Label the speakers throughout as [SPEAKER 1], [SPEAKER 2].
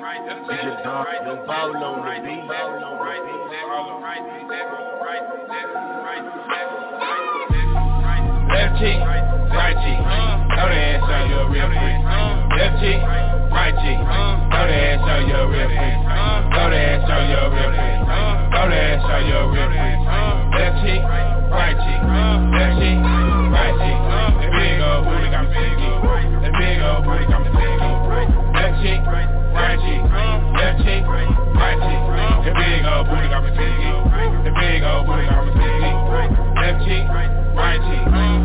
[SPEAKER 1] the beat.
[SPEAKER 2] Left cheek, right cheek. Throw the ass on you real quick. Left cheek, right cheek. Throw the ass on you real quick. Throw the ass on you real quick. Throw the ass on you real quick. Left cheek, right cheek. Left cheek, right cheek. That big old booty got me thinking. That big old booty got me thinking. Left cheek. Right cheek, left cheek, right cheek. Big booty got me big booty got me. Left cheek, right cheek.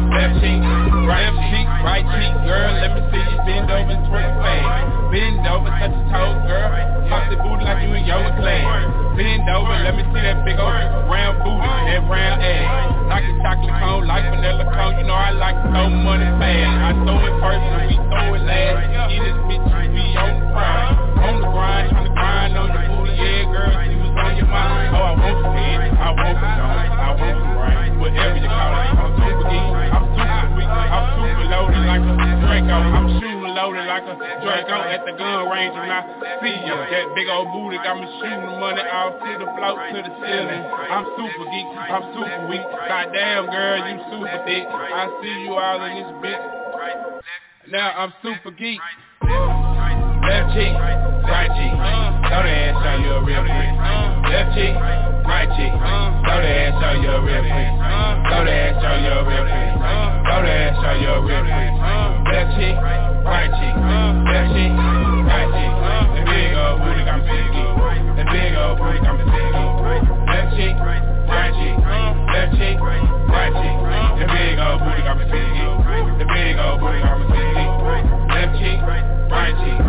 [SPEAKER 2] Left cheek, right cheek, right cheek. Girl, let me see you bend over and. Bend over, touch your toes, girl. Pop booty like you in. Bend over, let me see that big round booty, that round ass. Like a chocolate cone, like vanilla cone. You know I like money fast. I throw it first and we throw it last. Get this bitch, we on grind. On the grind, tryna grind on your booty, yeah, girl. She was on your mind. Oh, I want you in, I want you down, I want you right. Whatever you call it, I'm super geek, I'm super weak, I'm super loaded like a Draco. I'm shooting loaded like a Draco at the gun range when I see you. That big old booty got me shooting money off to the float to the ceiling. I'm super geek, I'm super weak. Goddamn girl, you super thick. I see you all in this bitch. Now I'm super geek. Left cheek, right cheek. Throw the ass on you real quick. Left cheek, right cheek. Throw the ass on you real quick. Throw the ass on you real quick. Throw the ass on you real quick. Left cheek, right cheek. Left cheek, right cheek. The big old booty got me thinking. The big old booty got me thinking. Left cheek, right cheek. Left cheek, right cheek. The big old booty got me thinking. The big old booty got me thinking. Cheek, right cheek.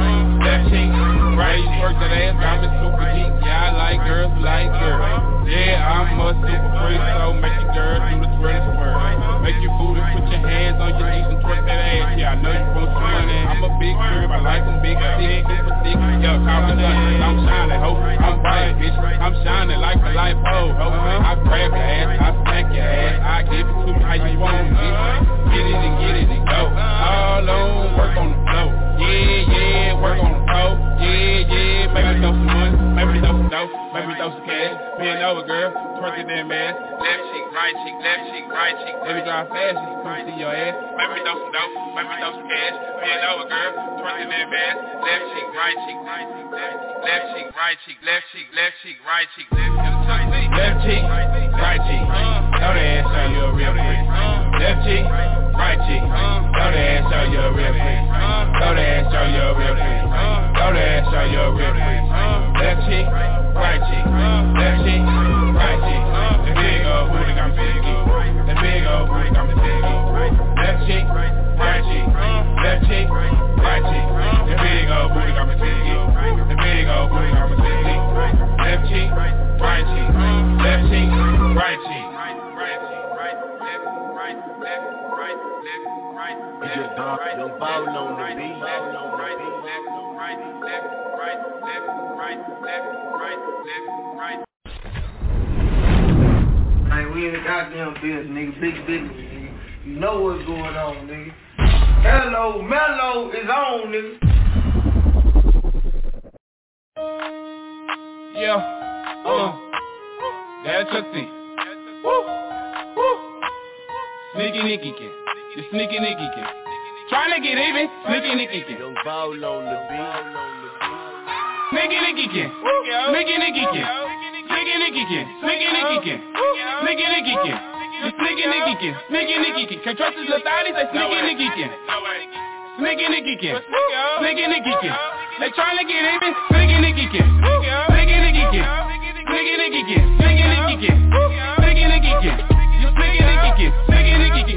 [SPEAKER 2] Left cheek, right cheek. Work that ass, me super geek. Yeah, I like girls who like girls. Yeah, I'm a super freak, so make your girl do the twirl twirl. Make your booty, put your hands on your knees and twerk that ass. Yeah, I know you want some money. I'm a big girl, I like them big, thick, super thick. Yo, call me nothing. I'm shining, ho. I'm bright, bitch. I'm shining like a light pole, ho. I grab your ass, I smack your ass. I give it to you how you want it. Get it and get it and go. All on, work on the floor. Yeah, yeah, work on the floor. Yeah, yeah, maybe throw some maybe throw some dough, maybe throw some cash. Bend over, girl, twerk it that ass. Left cheek, right cheek, left cheek, right cheek. Me drive fast, you come see your ass. Maybe throw some dough, maybe throw some cash. Bend over, girl, twerk it that ass. Left cheek, right cheek, right cheek, left cheek, right cheek, left cheek, left cheek, right cheek, left cheek, right cheek. Throw the ass on you real quick. Left cheek, right cheek. Throw the ass on you real quick. Throw the ass on you real quick. Throw the ass on you real quick. Left cheek,
[SPEAKER 1] You just dunk, you ball on the beat.
[SPEAKER 3] Man, we in the goddamn business, nigga. Big business, nigga. You know what's going on, nigga. Hello, Mellow is on, nigga.
[SPEAKER 2] Yeah, uh, that's your thing. Woo, woo. Sneaky Nicky can, the sneaky Nicky can. Tryna get even, sneaky Nicky can.
[SPEAKER 1] Young Ball on the beat.
[SPEAKER 2] Sneaky Nicky can. Sneaky Nicky can. Sneaky Nicky can. Sneaky Nicky can. Sneaky Nicky can. Sneaky Nicky can. Sneaky Nicky can. Can trust his lethality, say sneaky Nicky can. Sneaky Nicky can. Sneaky Nicky can. They tryna get even, sneaky Nicky can. Sneaky Nicky can. Sneaky Nicky can. Sneaky Nicky can. Sneaky Nicky can. You sneaky Nicky can.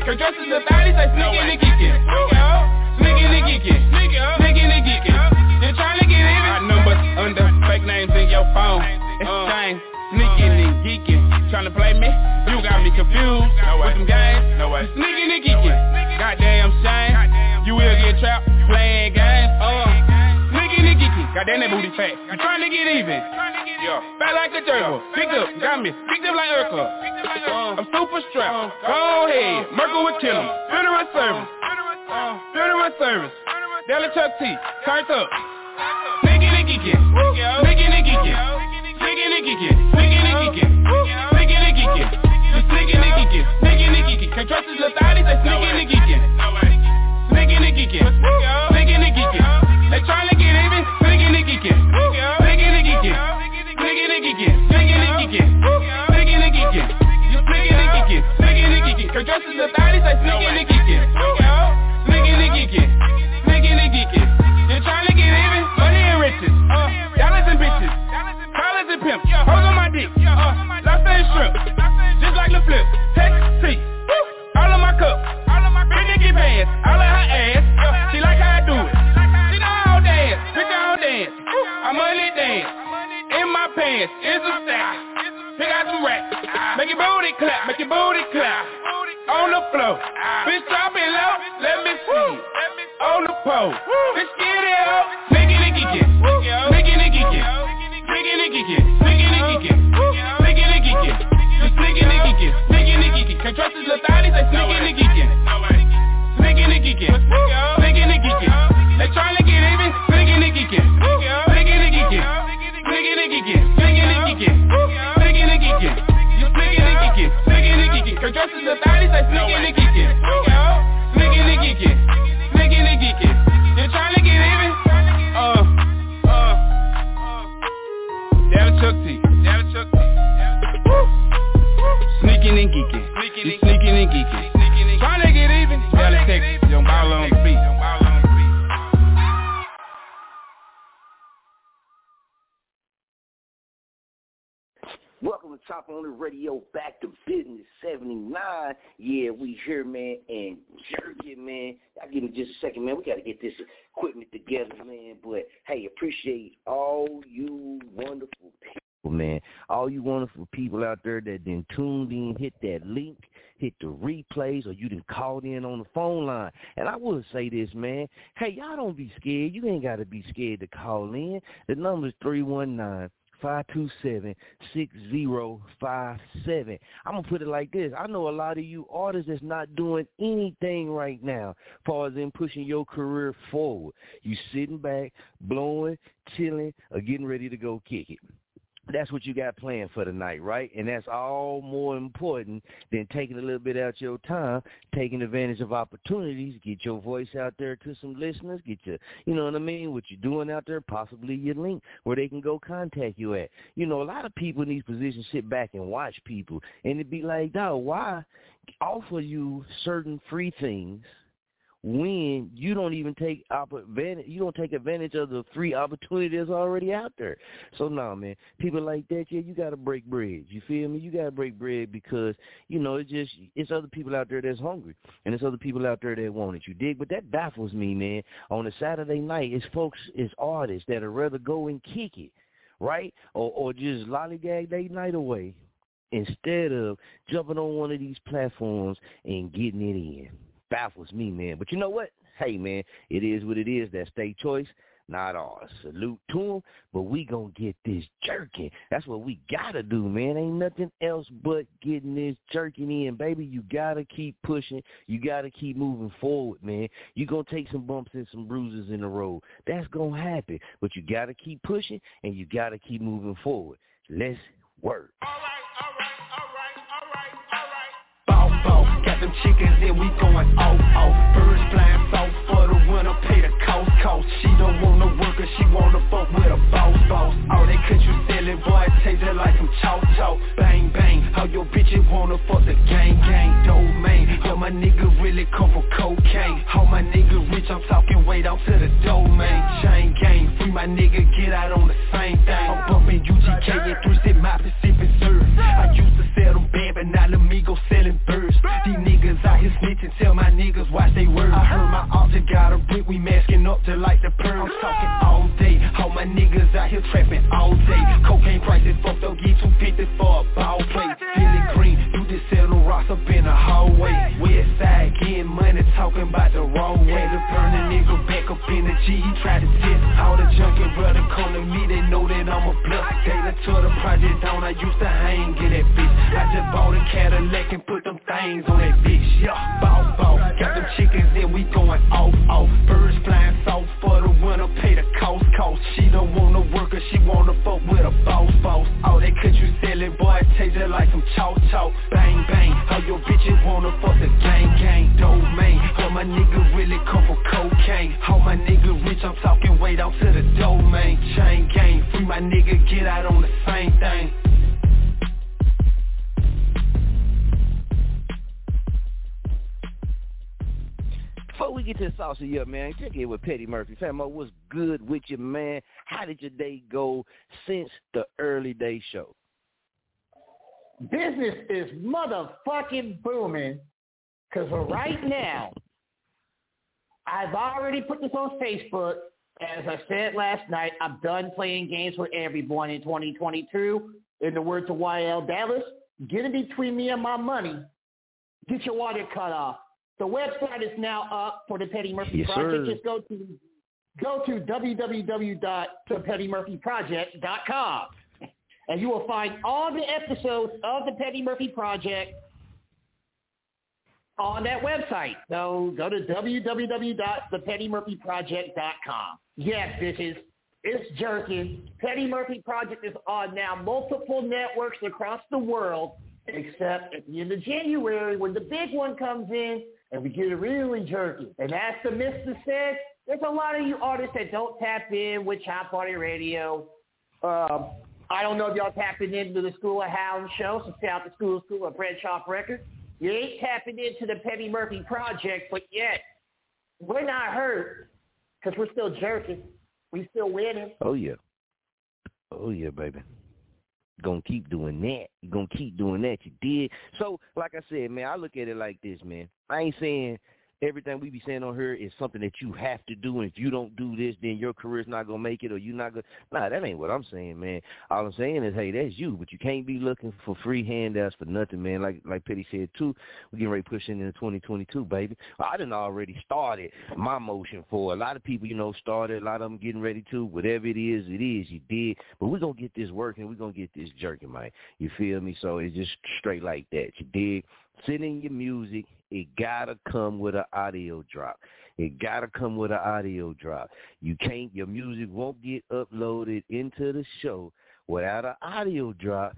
[SPEAKER 2] Her dress is the thotties, like sneaking and geeking. Sneaking up, sneaking and geeking. Sneaking up, sneaking and geeking. You're tryna get in my numbers under fake names in your phone. It's strange. Sneaking and geeking. Trying to play me? You got me confused. No way. With them games? No way. Sneaking and geeking. Goddamn shame. You will get trapped. Goddamn that booty fat. You trying to get even. Yeah. Fat like a gerbil. Picked up, got me. Picked up like Urkel. Uh, I'm super strapped. Go ahead. Merkel would kill him. Funeral service. Funeral service. Dallas Chucc T. Turned up. Sneaking and geeking. Sneaking and geeking. Sneaking and geeking. Sneaking and geeking. Sneaking and geeking. Sneaking and geeking. Sneaking and geeking. Can't trust his little thotties. They sneaking and geeking. Sneaking and geeking. Sneaking and geeking. They trying to geeking. Sneaking and geeking. Sneaking and geeking. Sneaking and geeking. Sneaking and geeking. You sneaking and geeking. Sneaking and geeking. Can't trust his little thotties. They sneaking and geeking. Sneaking and geeking. Sneaking and geeking. You trying to get even. Money and riches. Dollars and bitches. Collars and. Hoes on my dick. Lobster and shrimp. Just like the flip. All of my cup. Big Nicky pants. All of her ass. She I money dance. In my pants is a stack. Pick out some racks. Make your booty clap. Make your booty clap. On the floor. Bitch drop it low. Let me see. On the pole. Bitch get it up. Sneaking and geeking. Sneaking and geeking. Sneaking and geeking. Sneaking and geeking. Sneaking and geeking. You sneaking and geeking. Sneaking and geeking. Can't trust his little thotties. They sneaking and geeking. Sneaking and geeking. And geeking. Can't trust his little thotties. They sneaking and geeking. Sneaking and geeking. Sneaking and geeking. You trying to get even. Uh. Uh. Damn Chucc T. Damn Chucc T. Sneaking and geeking. Sneaking and geeking. Trying to get even. Dallas, Texas. Young Ball on the beat.
[SPEAKER 1] Welcome to Chop On It Radio, back to Bizness 79. Yeah, we here, man, and jerking, man. I'll give me just a second, man. We got to get this equipment together, man. But, hey, appreciate all you wonderful people, man. All you wonderful people out there that then tuned in, hit that link, hit the replays, or you done called in on the phone line. And I will say this, man. Hey, y'all don't be scared. You ain't got to be scared to call in. The number's 319- 527-6057. I'm going to put it like this. I know a lot of you artists that's not doing anything right now as far as in pushing your career forward. You sitting back, blowing, chilling, or getting ready to go kick it. That's what you got planned for tonight, right? And that's all more important than taking a little bit out of your time, taking advantage of opportunities, get your voice out there to some listeners, get your, you know what I mean, what you're doing out there, possibly your link where they can go contact you at. You know, a lot of people in these positions sit back and watch people, and it'd be like, dog, why offer you certain free things when you don't even take advantage you don't take advantage of the free opportunity that's already out there. So no man, people like that, yeah, you gotta break bread. You feel me? You gotta break bread because, you know, it's just it's other people out there that's hungry and it's other people out there that want it. You dig? But that baffles me, man. On a Saturday night it's folks it's artists that'd rather go and kick it, right? Or or just lollygag their night away instead of jumping on one of these platforms and getting it in baffles me, man. But you know what? Hey, man, it is what it is. That's their choice, not ours. Salute to them, but we gonna get this jerking. That's what we gotta do, man. Ain't nothing else but getting this jerking in, baby. You gotta keep pushing. You gotta keep moving forward, man. You gonna take some bumps and some bruises in the road. That's gonna happen, but you gotta keep pushing and you gotta keep moving forward. Let's work.
[SPEAKER 4] Got them chickens and we going off, off. Birds flying south for the winter, pay the cost, cost. She don't want no worker, she wanna fuck with a boss, boss. All that country selling, boy, it like some chalk, chalk. Bang, bang, how your bitches wanna fuck the gang, gang, domain. How my nigga really come from cocaine. How my nigga rich, I'm talking way down to the domain. Chain gang, free my nigga, get out on the same thing. I'm bumping UGK and twisted my Pacific serve. I used to sell them bad, but now let me go selling birds. These niggas niggas out here snitching, tell my niggas watch they words. I heard my altar got a brick, we masking up to like the perms. Talking all day, all my niggas out here trapping all day. Cocaine prices fucked up, get 250 for a ball play. Feeling green, settle rocks up in the hallway. Westside getting money, talking about the wrong way. To burn a nigga back up in the G, he tried to tip All the junkie brother come to me, they know that I'm a bluff. They done tore the project down, I used to hang in that bitch. I just bought a Cadillac and put them things on that bitch, yeah Bow, bow, got them chickens and we going off, off. Birds flying south for the winter, pay the cost, cost. She don't wanna work or she wanna fuck with a boss, boss. All that country selling, boy, it tastes like some chow, chow. Bang bang, how your bitches wanna fuck the gang, gang Domain, all my niggas really come from cocaine All my niggas rich, I'm talking way down to the domain Chain gang, free my nigga, get out on the same thing
[SPEAKER 1] Before we get to the saucy up, man, check in with Petty Murphy. Famo, what's good with you, man? How did your day go since the early day show?
[SPEAKER 5] Business is motherfucking booming because right now, I've already put this on Facebook. As I said last night, I'm done playing games with everyone in 2022. In the words of YL Dallas, get in between me and my money. Get your water cut off. The website is now up for the Petty Murphy
[SPEAKER 1] Yes,
[SPEAKER 5] Project.
[SPEAKER 1] sir.
[SPEAKER 5] Just go to go to www.thepettymurphyproject.com and you will find all the episodes of the Petty Murphy Project on that website. So go to www.thepettymurphyproject.com. Yes, this is it's jerking. Petty Murphy Project is on now multiple networks across the world, except at the end of January when the big one comes in and we get it really jerky. And as the mister said, there's a lot of you artists that don't tap in with Chop On It Radio. Um, I don't know if y'all tapping into the School of Hound show, so shout out to School of School of Bread Chop Records. You ain't tapping into the Petty Murphy Project, but yet we're not hurt because we're still jerking. We still winning.
[SPEAKER 1] Oh yeah. Oh yeah, baby. Gonna keep doing that. You gonna keep doing that. You did. So, like I said, man, I look at it like this, man. I ain't saying everything we be saying on here is something that you have to do, and if you don't do this, then your career's not gonna make it, or you're not gonna. Nah, that ain't what I'm saying, man. All I'm saying is, hey, that's you, but you can't be looking for free handouts for nothing, man. Like like Petty said too, we getting ready pushing into 2022, baby. I done already started my motion for a lot of people, you know, started. A lot of them getting ready to. Whatever it is, it is. You did, but we're gonna get this working. We're gonna get this jerking, man. You feel me? So it's just straight like that. You dig? Sending your music, it gotta come with an audio drop. It gotta come with an audio drop. You can't. Your music won't get uploaded into the show without an audio drop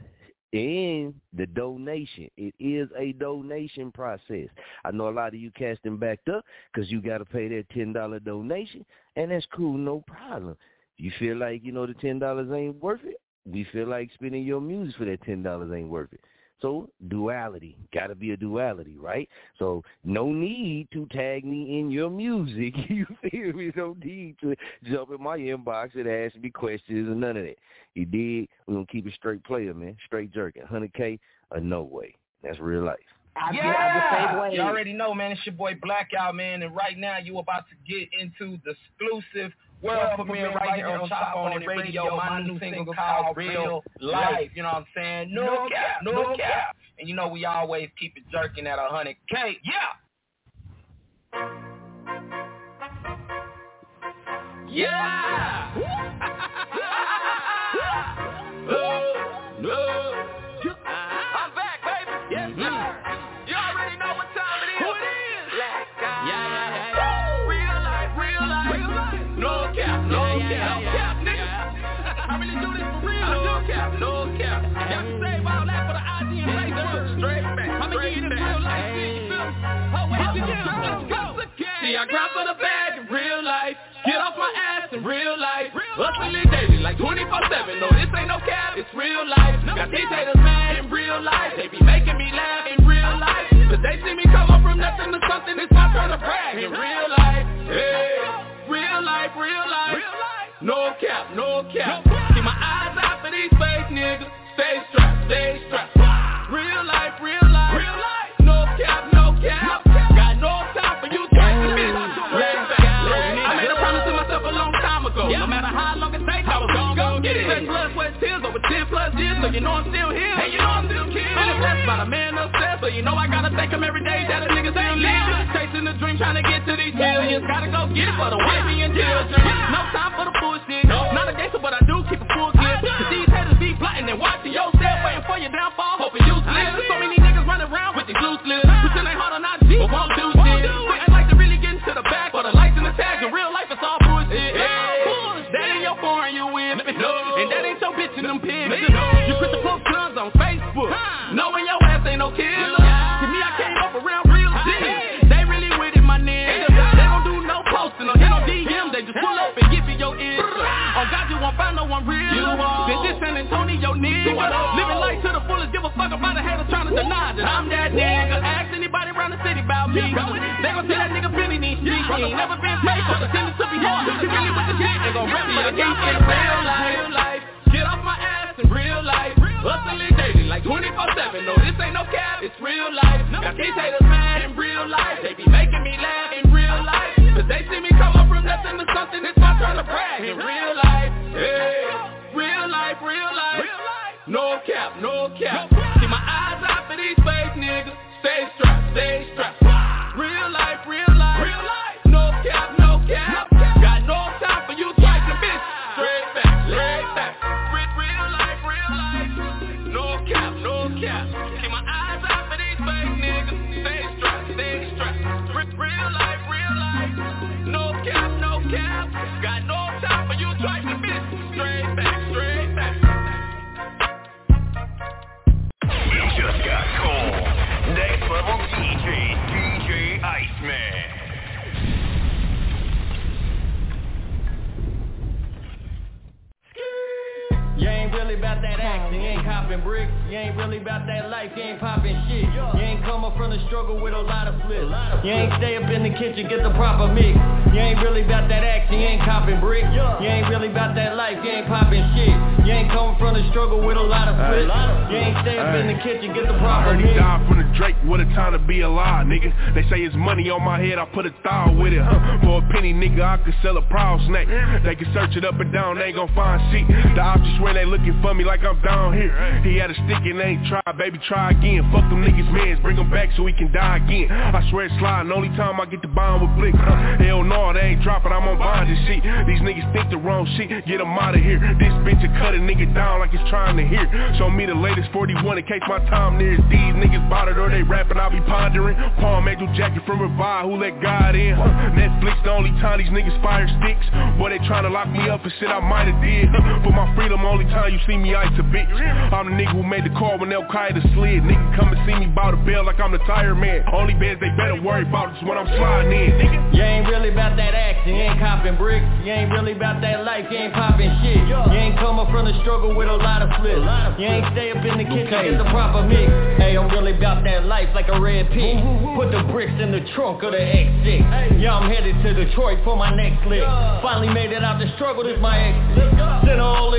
[SPEAKER 1] and the donation. It is a donation process. I know a lot of you casting backed up because you got to pay that ten dollar donation, and that's cool, no problem. You feel like you know the ten dollars ain't worth it. We feel like spending your music for that ten dollars ain't worth it. So duality, gotta be a duality, right? So no need to tag me in your music. You feel me? No need to jump in my inbox and ask me questions and none of that. You did. We're gonna keep it straight player, man. Straight jerking. Hundred K or no way. That's real life.
[SPEAKER 5] I
[SPEAKER 6] yeah,
[SPEAKER 5] the same way.
[SPEAKER 6] you already know, man. It's your boy Blackout, man, and right now you about to get into the exclusive world premiere right here on Chop On It Radio. My new single called Real Life. You know what I'm saying? No cap, no cap. And you know we always keep it jerking at a hundred K. Yeah. Yeah. 24-7. No, this ain't no cap, it's real life. Got these haters mad in real life. They be making me laugh in real life. But they see me come up from nothing to something. It's my turn to brag in real life. Hey, real life, real life. No cap, no cap. Every day that a nigga still live. Chasing the dream, trying to get to these
[SPEAKER 7] gon' find shit. The just swear they looking for me like I'm down He had a stick and ain't try, baby, try again. Fuck them niggas, mans, bring them back so we can die again. I swear it's sliding, only time I get to bond with Blick. Huh? Hell no, they ain't dropping, I'm on bond and shit. These niggas think the wrong shit, get them out of here. This bitch will cut a nigga down like it's trying to hear. Show me the latest 41 in case my time nears. These niggas it or they rapping, I'll be pondering. Palm Angel jacket from Revive, who let God in? Huh? Netflix the only time these niggas fire sticks. Boy, they tryna lock me up for shit I might have did. For my freedom, only time you see me ice a bitch. I'm the nigga who made the call when Al Qaeda slid. Nigga come and see me bout a bell like I'm the tire man. Only bands they better worry about is when I'm sliding in, nigga.
[SPEAKER 8] You ain't really about that action, you ain't copping bricks. You ain't really about that life, you ain't popping shit. You ain't coming from the struggle with a lot of flips. You ain't stay up in the kitchen, get the proper mix. Hey, I'm really about that life like a red pig. Put the bricks in the trunk of the X6 Yeah, I'm headed to Detroit for my next lick. Finally made it out the struggle, this my exit Send all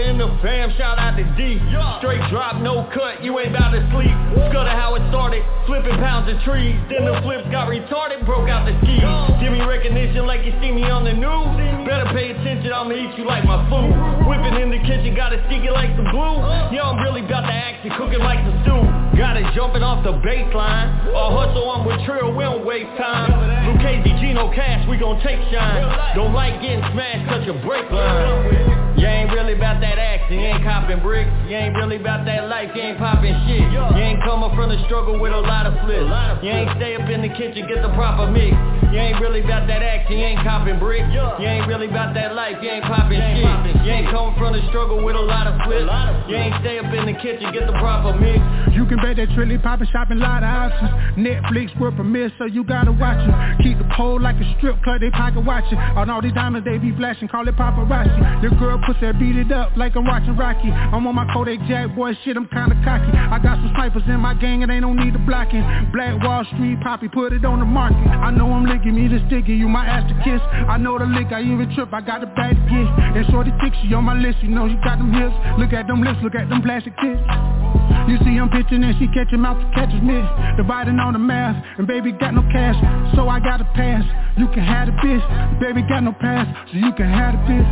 [SPEAKER 8] the fam, shout out to D. Straight drop, no cut, you ain't about to sleep. Scudder how it started, flipping pounds of trees. Then the flips got retarded, broke out the skis Give me recognition like you see me on the news. Better pay attention, I'ma eat you like my food. Whipping in the kitchen, gotta stick it like some glue. Yeah, I'm really about to act action, cooking like the stew. Got it jumping off the baseline. All hustle, I'm with Trill, we don't waste time. KZ, Gino Cash, we gon' take shine. Don't like getting smashed, touch a brake line You ain't really about that action, you ain't copping bricks. You ain't really about that life, you ain't popping shit. You ain't coming from the struggle with a lot of flips. You ain't stay up in the kitchen, get the proper mix You ain't really about that action, you ain't copping bricks You ain't really about that life, you ain't popping shit You ain't coming from the struggle with a lot of flips You ain't stay up in the kitchen, get the proper mix
[SPEAKER 9] You can bet that Trilly poppin' shopping lot of options. Netflix world premiere, so you gotta watch it. Keep the pole like a strip club, they pocket watching. On all these diamonds, they be flashing, call it paparazzi. Your girl pussy beat it up like I'm watching Rocky. I'm on my Kodak Jack, boy, shit, I'm kinda cocky. I got some snipers in my gang and they don't need the blocking. Black Wall Street, Poppy, put it on the market. I know I'm licking me the sticky, you my ass to kiss. I know the lick, I even trip, I got the bad gift. And shorty thick, she on my list, you know you got them hips. Look at them lips, look at them plastic tits. You see I'm pitching and she catching mouth to catch me. Dividing on the math, and baby got no cash, so I got to pass. You can have the bitch, baby got no pass, so you can have the bitch.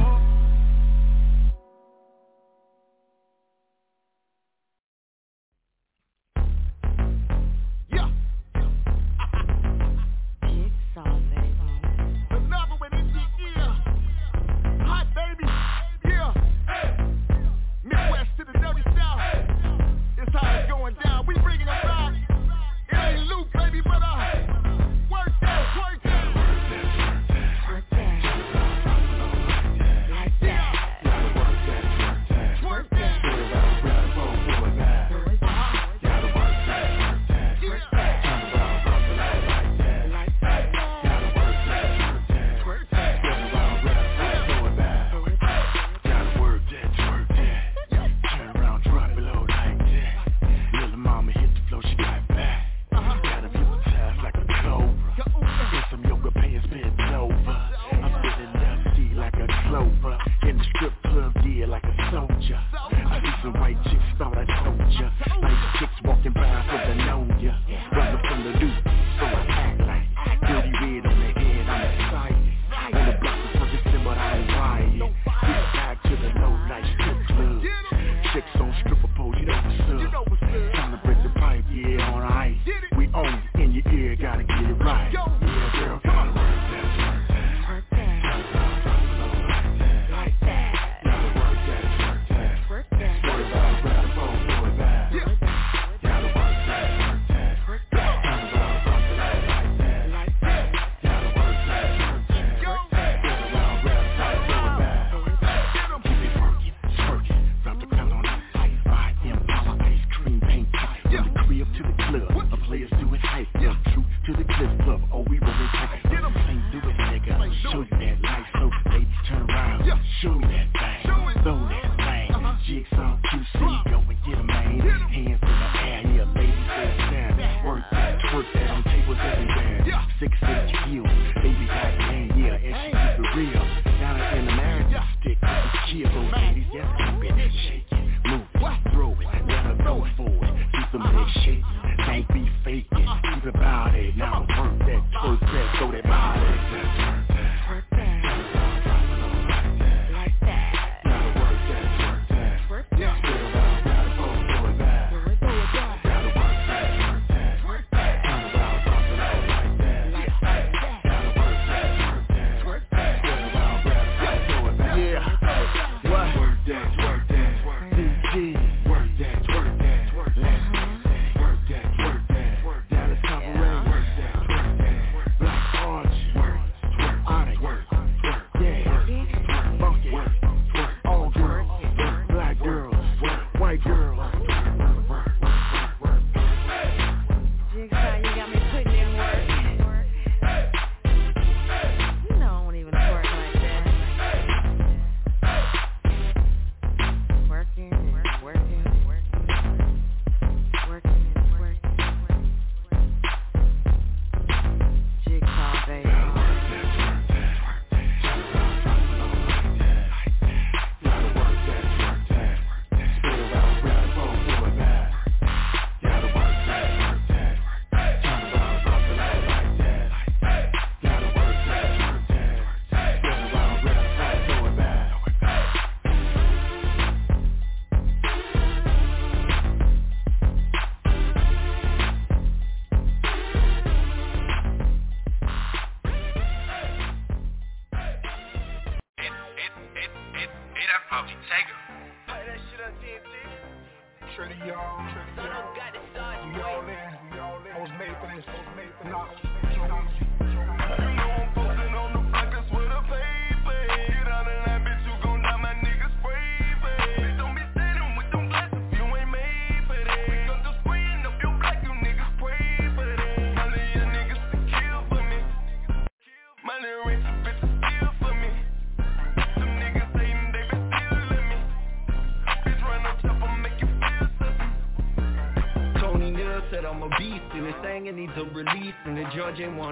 [SPEAKER 10] ladies just keep it, shaking, it, move throw it, never go
[SPEAKER 9] for
[SPEAKER 11] it, do some big shake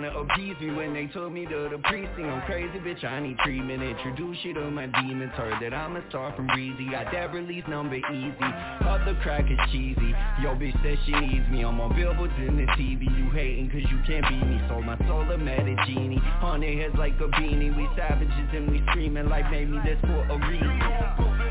[SPEAKER 11] wanna appease me when they told me to the priest I'm crazy, bitch, I need treatment. Introduce you to my demons. Heard that I'm a star from Breezy. Got that release number easy. Other crack is cheesy. Yo, bitch says she needs me. I'm on billboards in the TV You hating cause you can't beat me. Sold my soul, to Mad at genie. On their heads like a beanie. We savages and we screaming. Like maybe this for a reason.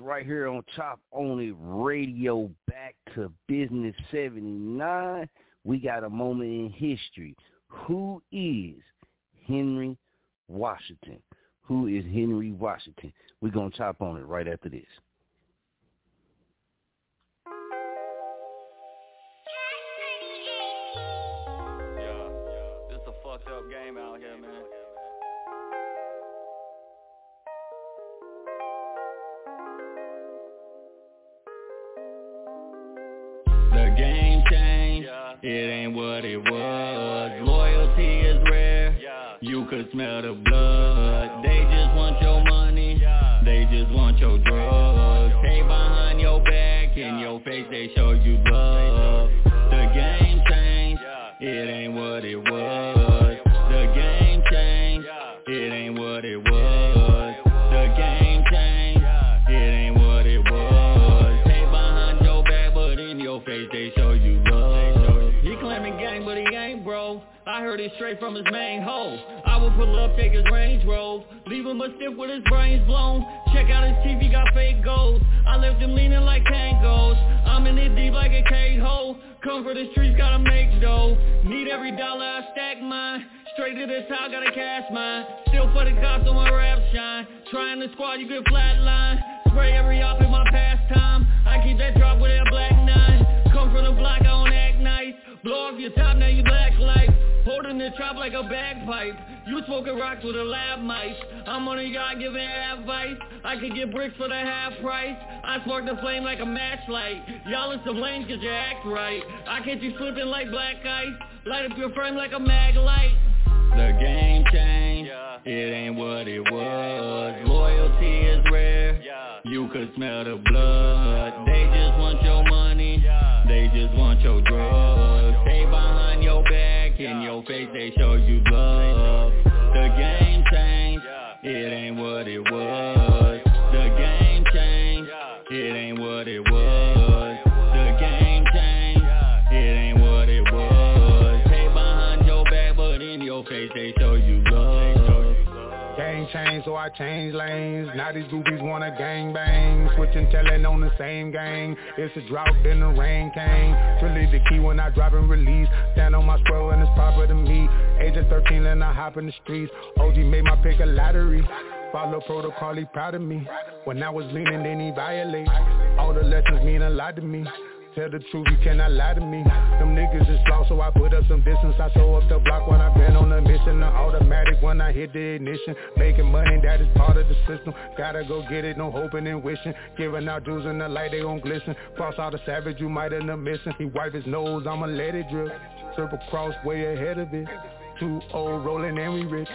[SPEAKER 1] Right here on Top Only Radio back to Bizness 79. We got a moment in history. Who is Henry Washington? Who is Henry Washington? We're going to chop on it right after this.
[SPEAKER 12] Could smell the blood. They just want your money, they just want your drugs. Hey behind your back, in your face they show you love. straight from his main hole. I will pull up, take his Range Rover, leave him a stiff with his brains blown. Check out his TV, got fake goals. I left him leaning like tangos. I'm in it deep like a K-hole. Come for the streets, gotta make dough. Need every dollar, I stack mine. Straight to this top, gotta cash mine. Still for the cops on my rap shine. Trying to squad, you get flatline. Spray every op in my pastime. I keep that drop with that black nine. Come from the block, I own act. Blow off your top, now you black light. Holding the trap like a bagpipe. You smoking rocks with a lab mice. I'm on a yacht giving advice. I could get bricks for the half price. I spark the flame like a matchlight. Y'all is to blame cause you act right. I catch you slipping like black ice. Light up your frame like a mag light. The game changed, it ain't what it was. Loyalty is rare, you could smell the blood. They just want your money, they just want your drugs. In your face they show you
[SPEAKER 9] So I change lanes. Now these goofies wanna gang bang. Switching, telling on the same gang. It's a drought, then the rain came. Really the key when I drop and release. Stand on my square and it's proper to me. Age of 13 and I hop in the streets. OG made my pick a lottery. Follow protocol, he proud of me. When I was leaning, then he violate. All the lessons mean a lot to me. Tell the truth, you cannot lie to me. Them niggas is lost, so I put up some distance. I show up the block when I've been on a mission. The automatic when I hit the ignition. Making money, that is part of the system. Gotta go get it, no hoping and wishing. Giving out jewels in the light, they gon' glisten. Cross out a savage, you might end up missing. He wipe his nose, I'ma let it drip. Triple cross way ahead of it. Too old, rolling and we rich.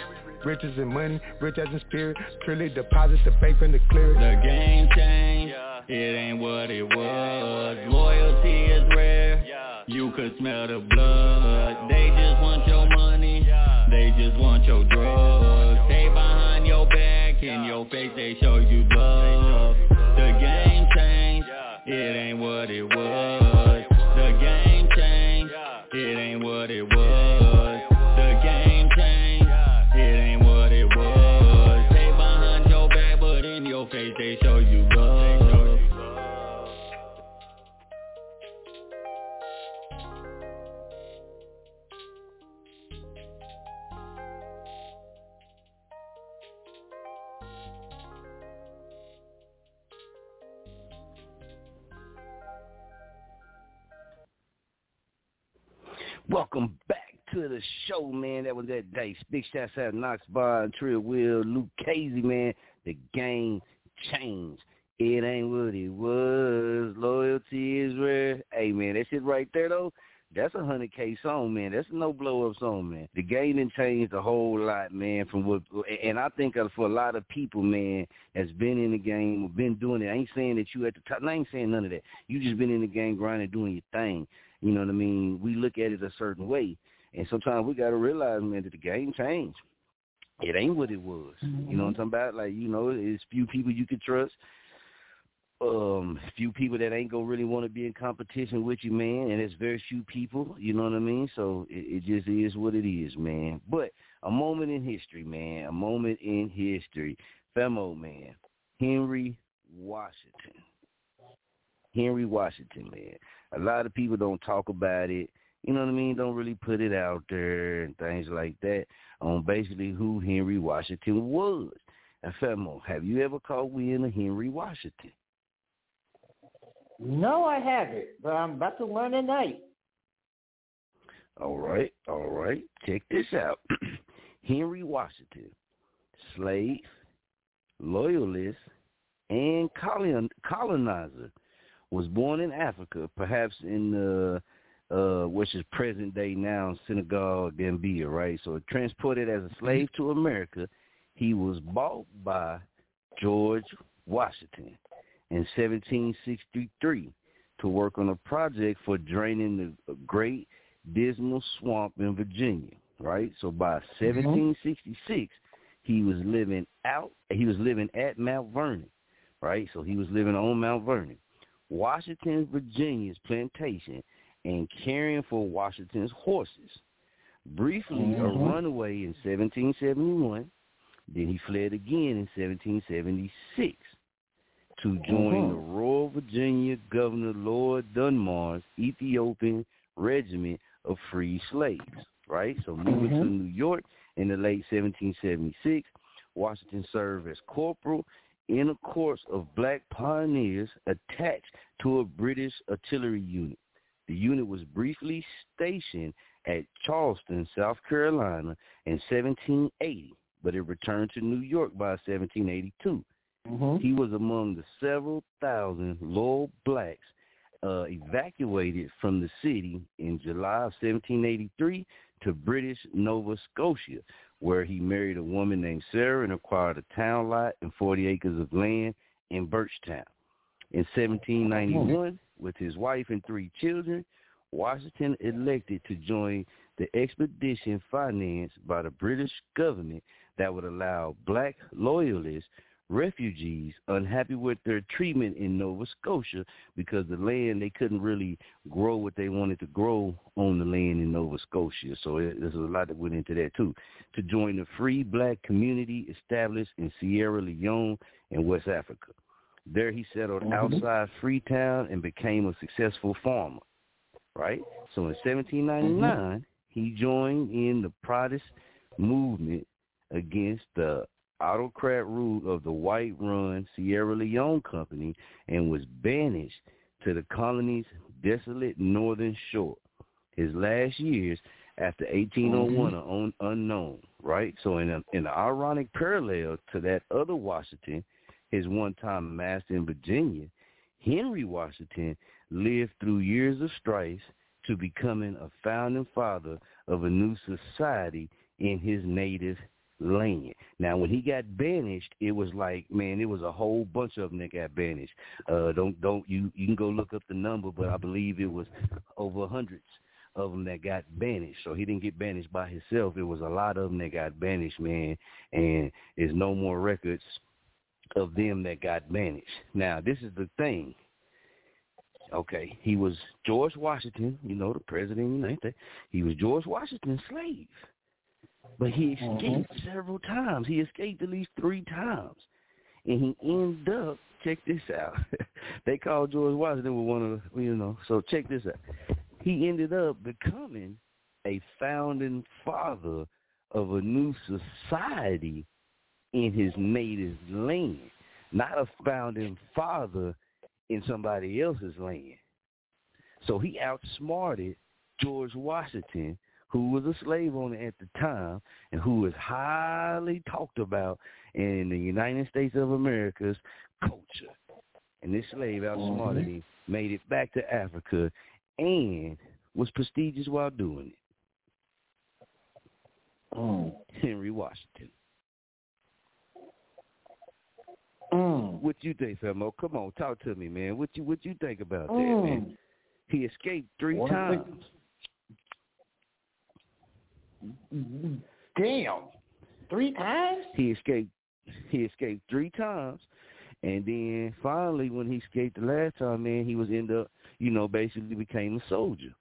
[SPEAKER 9] Riches and money, rich as in spirit. Truly deposit the bank and the clear.
[SPEAKER 12] The game changed, it ain't what it was. Loyalty is rare, you could smell the blood. They just want your money, they just want your drugs. Stay behind your back, in your face they show you love. The game changed, it ain't what it was. The show,
[SPEAKER 1] man. That was that Dice. Big shouts out Knox Bar and Trill Will, Luke Casey, man. The game changed. It ain't what it was. Loyalty is rare. Hey, man, that shit right there, though, that's a 100K song, man. That's no blow-up song, man. The game done changed a whole lot, man, from what, and I think for a lot of people, man, that's been in the game, been doing it. I ain't saying that you at the top. I ain't saying none of that. You just been in the game grinding, doing your thing. You know what I mean? We look at it a certain way. And sometimes we got to realize, man, that the game changed. It ain't what it was. Mm-hmm. You know what I'm talking about? Like, you know, it's few people you can trust. Um, few people that ain't gonna really want to be in competition with you, man, and it's very few people, you know what I mean? So it, it just is what it is, man. But a moment in history, man, a moment in history. Femo, man, Henry Washington. Henry Washington, man. A lot of people don't talk about it. You know what I mean? Don't really put it out there and things like that on basically who Henry Washington was. And Femo, have you ever caught wind of Henry Washington?
[SPEAKER 5] No, I haven't, but I'm about to learn tonight.
[SPEAKER 1] All right, all right. Check this out. Henry Washington, slave, loyalist, and colonizer, was born in Africa, perhaps in the uh, which is present day now Senegal, Gambia, right? So transported as a slave to America, he was bought by George Washington in 1763 to work on a project for draining the Great Dismal Swamp in Virginia, right? So by 1766, he was living out. He was living at Mount Vernon, right? So he was living on Mount Vernon, Washington, Virginia's plantation, and caring for Washington's horses. Briefly, a mm-hmm. runaway in 1771. Then he fled again in 1776 to join mm-hmm. the Royal Virginia Governor Lord Dunmore's Ethiopian Regiment of Free Slaves, right? So moving to mm-hmm. New York in the late 1776, Washington served as corporal in a corps of black pioneers attached to a British artillery unit. The unit was briefly stationed at Charleston, South Carolina in 1780, but it returned to New York by 1782. He was among the several thousand loyal blacks uh, evacuated from the city in July of 1783 to British Nova Scotia, where he married a woman named Sarah and acquired a town lot and 40 acres of land in Birchtown. In 1791, with his wife and three children, Washington elected to join the expedition financed by the British government that would allow black loyalists refugees unhappy with their treatment in Nova Scotia because the land they couldn't really grow what they wanted to grow on the land in Nova Scotia. So there's a lot that went into that too. To join the free black community established in Sierra Leone and West Africa. There he settled mm-hmm. outside Freetown and became a successful farmer. Right? So in 1799, mm-hmm. he joined in the Protestant movement against the autocrat rule of the white-run Sierra Leone Company and was banished to the colony's desolate northern shore. His last years after 1801 mm-hmm. are un- unknown, right? So in a, in an ironic parallel to that other Washington, his one-time master in Virginia, Henry Washington lived through years of strife to becoming a founding father of a new society in his native land. Now, when he got banished, it was like, man, it was a whole bunch of them that got banished. Uh, don't don't you you can go look up the number, but I believe it was over hundreds of them that got banished. So he didn't get banished by himself. It was a lot of them that got banished, man. And there's no more records of them that got banished. Now, this is the thing. Okay, he was George Washington, you know, the president of the United States. He was George Washington's slave. But he mm-hmm. escaped several times. He escaped at least three times. And he ended up, check this out. they called George Washington with one of the, you know, so check this out. He ended up becoming a founding father of a new society in his native land, not a founding father in somebody else's land. So he outsmarted George Washington who was a slave owner at the time and who was highly talked about in the United States of America's culture. And this slave outsmarted mm-hmm. him, made it back to Africa, and was prestigious while doing it. Mm. Henry Washington. Mm. What you think, Felmo? Oh, come on, talk to me, man. What you what you think about that, mm. man? He escaped three
[SPEAKER 5] One
[SPEAKER 1] times.
[SPEAKER 5] Damn. Three times?
[SPEAKER 1] He escaped. He escaped three times, and then finally, when he escaped the last time, man, he was end up, you know, basically became a soldier.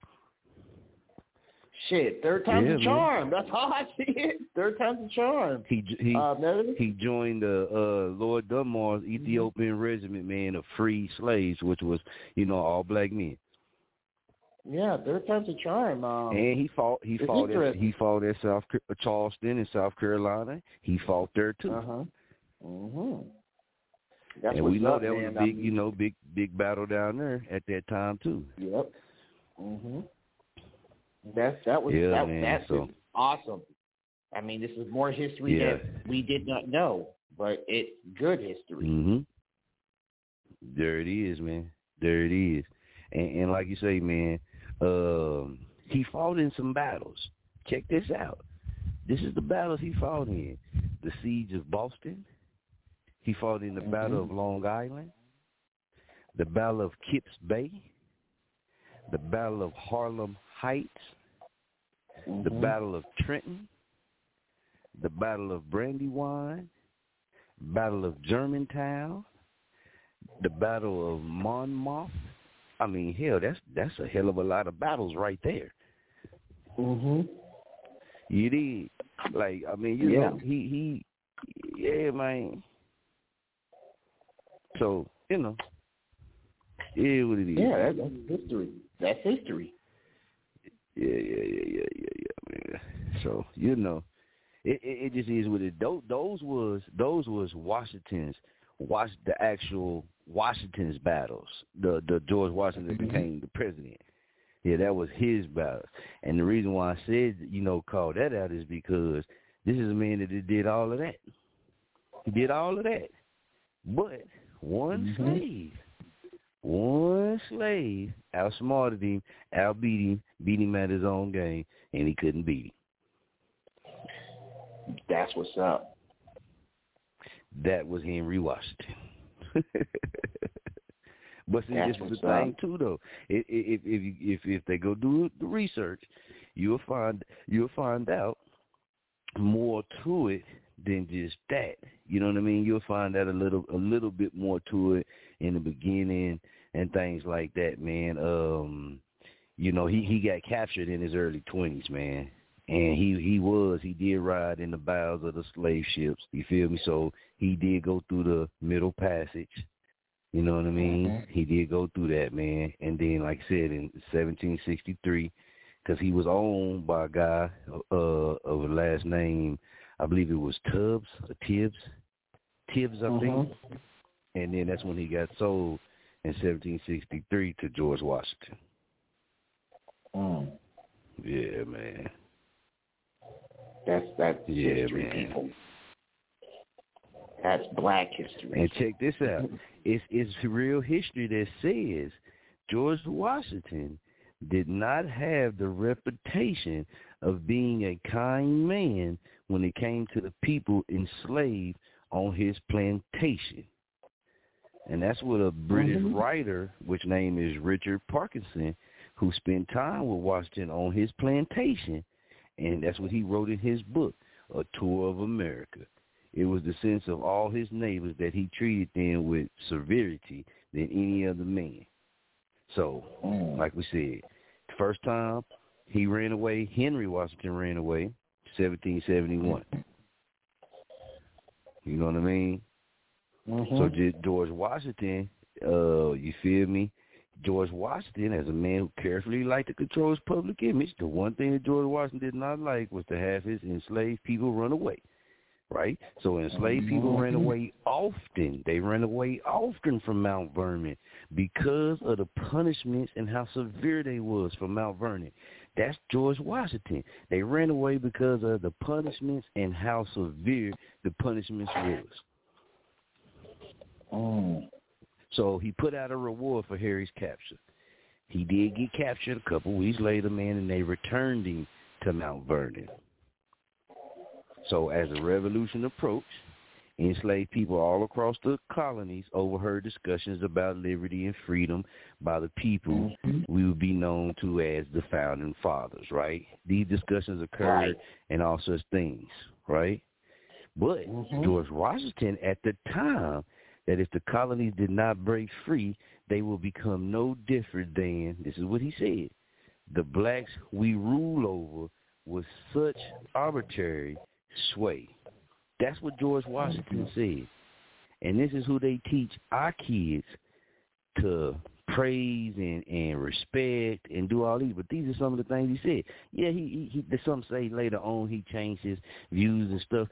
[SPEAKER 5] Shit, third time's
[SPEAKER 1] Yeah,
[SPEAKER 5] a
[SPEAKER 1] man.
[SPEAKER 5] charm. That's how I see it. Third time's a charm.
[SPEAKER 1] He he
[SPEAKER 5] Uh,
[SPEAKER 1] he joined the uh, Lord Dunmore's Ethiopian regiment, man, of free slaves, which was you know all black men.
[SPEAKER 5] Yeah, third time's a charm. Um,
[SPEAKER 1] and he fought he fought at, he fought at South Charleston in South Carolina. He fought there too.
[SPEAKER 5] Uh-huh. hmm That's
[SPEAKER 1] and we know
[SPEAKER 5] up,
[SPEAKER 1] that was a big,
[SPEAKER 5] I'm-
[SPEAKER 1] you know, big big battle down there at that time too.
[SPEAKER 5] Yep. Mhm. That's that was
[SPEAKER 1] Yeah,
[SPEAKER 5] that,
[SPEAKER 1] man,
[SPEAKER 5] that's
[SPEAKER 1] so-
[SPEAKER 5] awesome. I mean, this is more history
[SPEAKER 1] Yeah.
[SPEAKER 5] that we did not know, but it's good history.
[SPEAKER 1] Mhm. There it is, man. There it is. And, and like you say, man, um, he fought in some battles. Check this out. This is the battles he fought in: the siege of Boston. He fought in the Battle of Long Island, the Battle of Kips Bay, the Battle of Harlem Heights, the Battle of Trenton, the Battle of Brandywine, Battle of Germantown, the Battle of Monmouth. I mean, hell, that's that's a hell of a lot of battles right there.
[SPEAKER 5] Mhm.
[SPEAKER 1] You did, like, I mean, you
[SPEAKER 5] Yeah.
[SPEAKER 1] know, he he, yeah, man. So you know, yeah, what it is.
[SPEAKER 5] Yeah, that, that's history. That's history.
[SPEAKER 1] Yeah, yeah, yeah, yeah, yeah, yeah, man. So you know, it it, it just is what it. Those, those was those was Washington's watch the actual Washington's battles. The the George Washington that became the president. Yeah, that was his battle. And the reason why I said you know call that out is because this is a man that did all of that. He did all of that, but one mm-hmm. slave one slave outsmarted him, outbeat him, beat him at his own game, and he couldn't beat him.
[SPEAKER 5] That's what's up.
[SPEAKER 1] That was Henry Washington. but see,
[SPEAKER 5] That's
[SPEAKER 1] this is the thing
[SPEAKER 5] up.
[SPEAKER 1] too, though. If if if if if they go do the research, you'll find you'll find out more to it than just that. You know what I mean? You'll find out a little a little bit more to it in the beginning and things like that, man. Um, you know, he he got captured in his early twenties, man. And he he was he did ride in the bows of the slave ships. You feel me? So he did go through the Middle Passage. You know what I mean? He did go through that, man. And then, like I said, in 1763, because he was owned by a guy uh, of a last name, I believe it was Tubbs or Tibbs, Tibbs, I think. And then that's when he got sold in 1763 to George Washington.
[SPEAKER 5] Mm.
[SPEAKER 1] Yeah, man.
[SPEAKER 5] That's that's
[SPEAKER 1] Yeah,
[SPEAKER 5] history,
[SPEAKER 1] man.
[SPEAKER 5] people. That's black history.
[SPEAKER 1] And check this out. It's it's real history that says George Washington did not have the reputation of being a kind man when it came to the people enslaved on his plantation. And that's what a British mm-hmm. writer, which name is Richard Parkinson, who spent time with Washington on his plantation, and that's what he wrote in his book, A Tour of America. It was the sense of all his neighbors that he treated them with severity than any other man. So, mm. like we said, first time he ran away, Henry Washington ran away, 1771. You know what I mean? So did George Washington, uh, you feel me? George Washington, as a man who carefully liked to control his public image, the one thing that George Washington did not like was to have his enslaved people run away. Right? So enslaved people ran away often. They ran away often from Mount Vernon because of the punishments and how severe they was for Mount Vernon. That's George Washington. They ran away because of the punishments and how severe the punishments was. So he put out a reward for Harry's capture. He did get captured a couple weeks later, man, and they returned him to Mount Vernon. So as the revolution approached, enslaved people all across the colonies overheard discussions about liberty and freedom by the people mm-hmm. we would be known to as the founding fathers, right? These discussions occurred and all such things, right? But mm-hmm. George Washington at the time that if the colonies did not break free, they will become no different than this is what he said the blacks we rule over with such arbitrary sway. That's what George Washington mm-hmm. said. And this is who they teach our kids to praise and, and respect and do all these. But these are some of the things he said. Yeah, he, he, he some say later on he changed his views and stuff.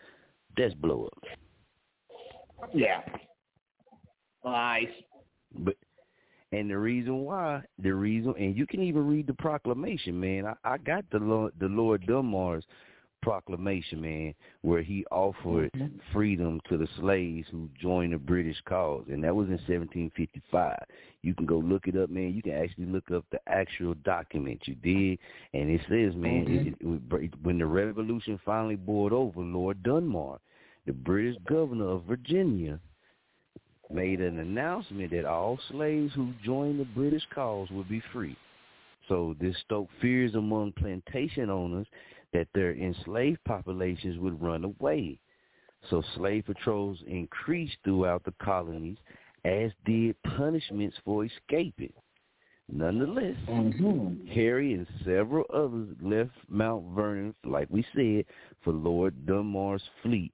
[SPEAKER 1] That's blow up.
[SPEAKER 5] Yeah. Nice.
[SPEAKER 1] But and the reason why, the reason, and you can even read the proclamation, man. I, I got the Lord, the Lord Dunmore's proclamation, man, where he offered
[SPEAKER 5] Mm-hmm.
[SPEAKER 1] freedom to the slaves who joined the British cause, and that was in 1755. You can go look it up, man. You can actually look up the actual document you did, and it says, man,
[SPEAKER 5] Mm-hmm.
[SPEAKER 1] it, it, when the Revolution finally bored over, Lord Dunmar, the British governor of Virginia, made an announcement that all slaves who joined the British cause would be free. So this stoked fears among plantation owners that their enslaved populations would run away. So slave patrols increased throughout the colonies, as did punishments for escaping. Nonetheless, mm-hmm. Harry and several others left Mount Vernon, like we said, for Lord Dunmore's fleet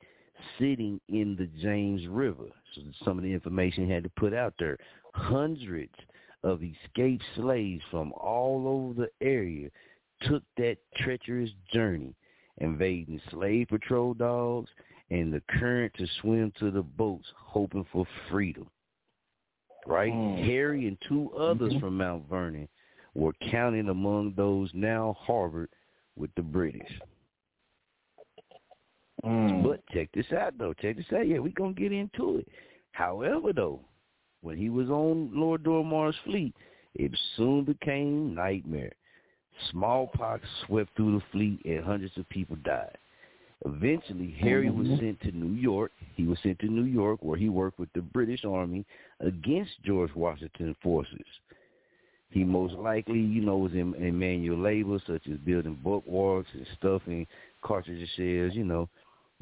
[SPEAKER 1] sitting in the James River. So some of the information had to put out there. Hundreds of escaped slaves from all over the area took that treacherous journey, invading slave patrol dogs and the current to swim to the boats, hoping for freedom. Right? Hmm. Harry and two others mm-hmm. from Mount Vernon were counted among those now harbored with the British. Mm. But check this out, though. Check this out. Yeah, we're going to get into it. However, though, when he was on Lord Dunmore's fleet, it soon became nightmare. Smallpox swept through the fleet and hundreds of people died. Eventually, Harry was mm-hmm. sent to New York. He was sent to New York where he worked with the British Army against George Washington forces. He most likely, you know, was in, in manual labor such as building bulwarks and stuffing cartridge shells, you know.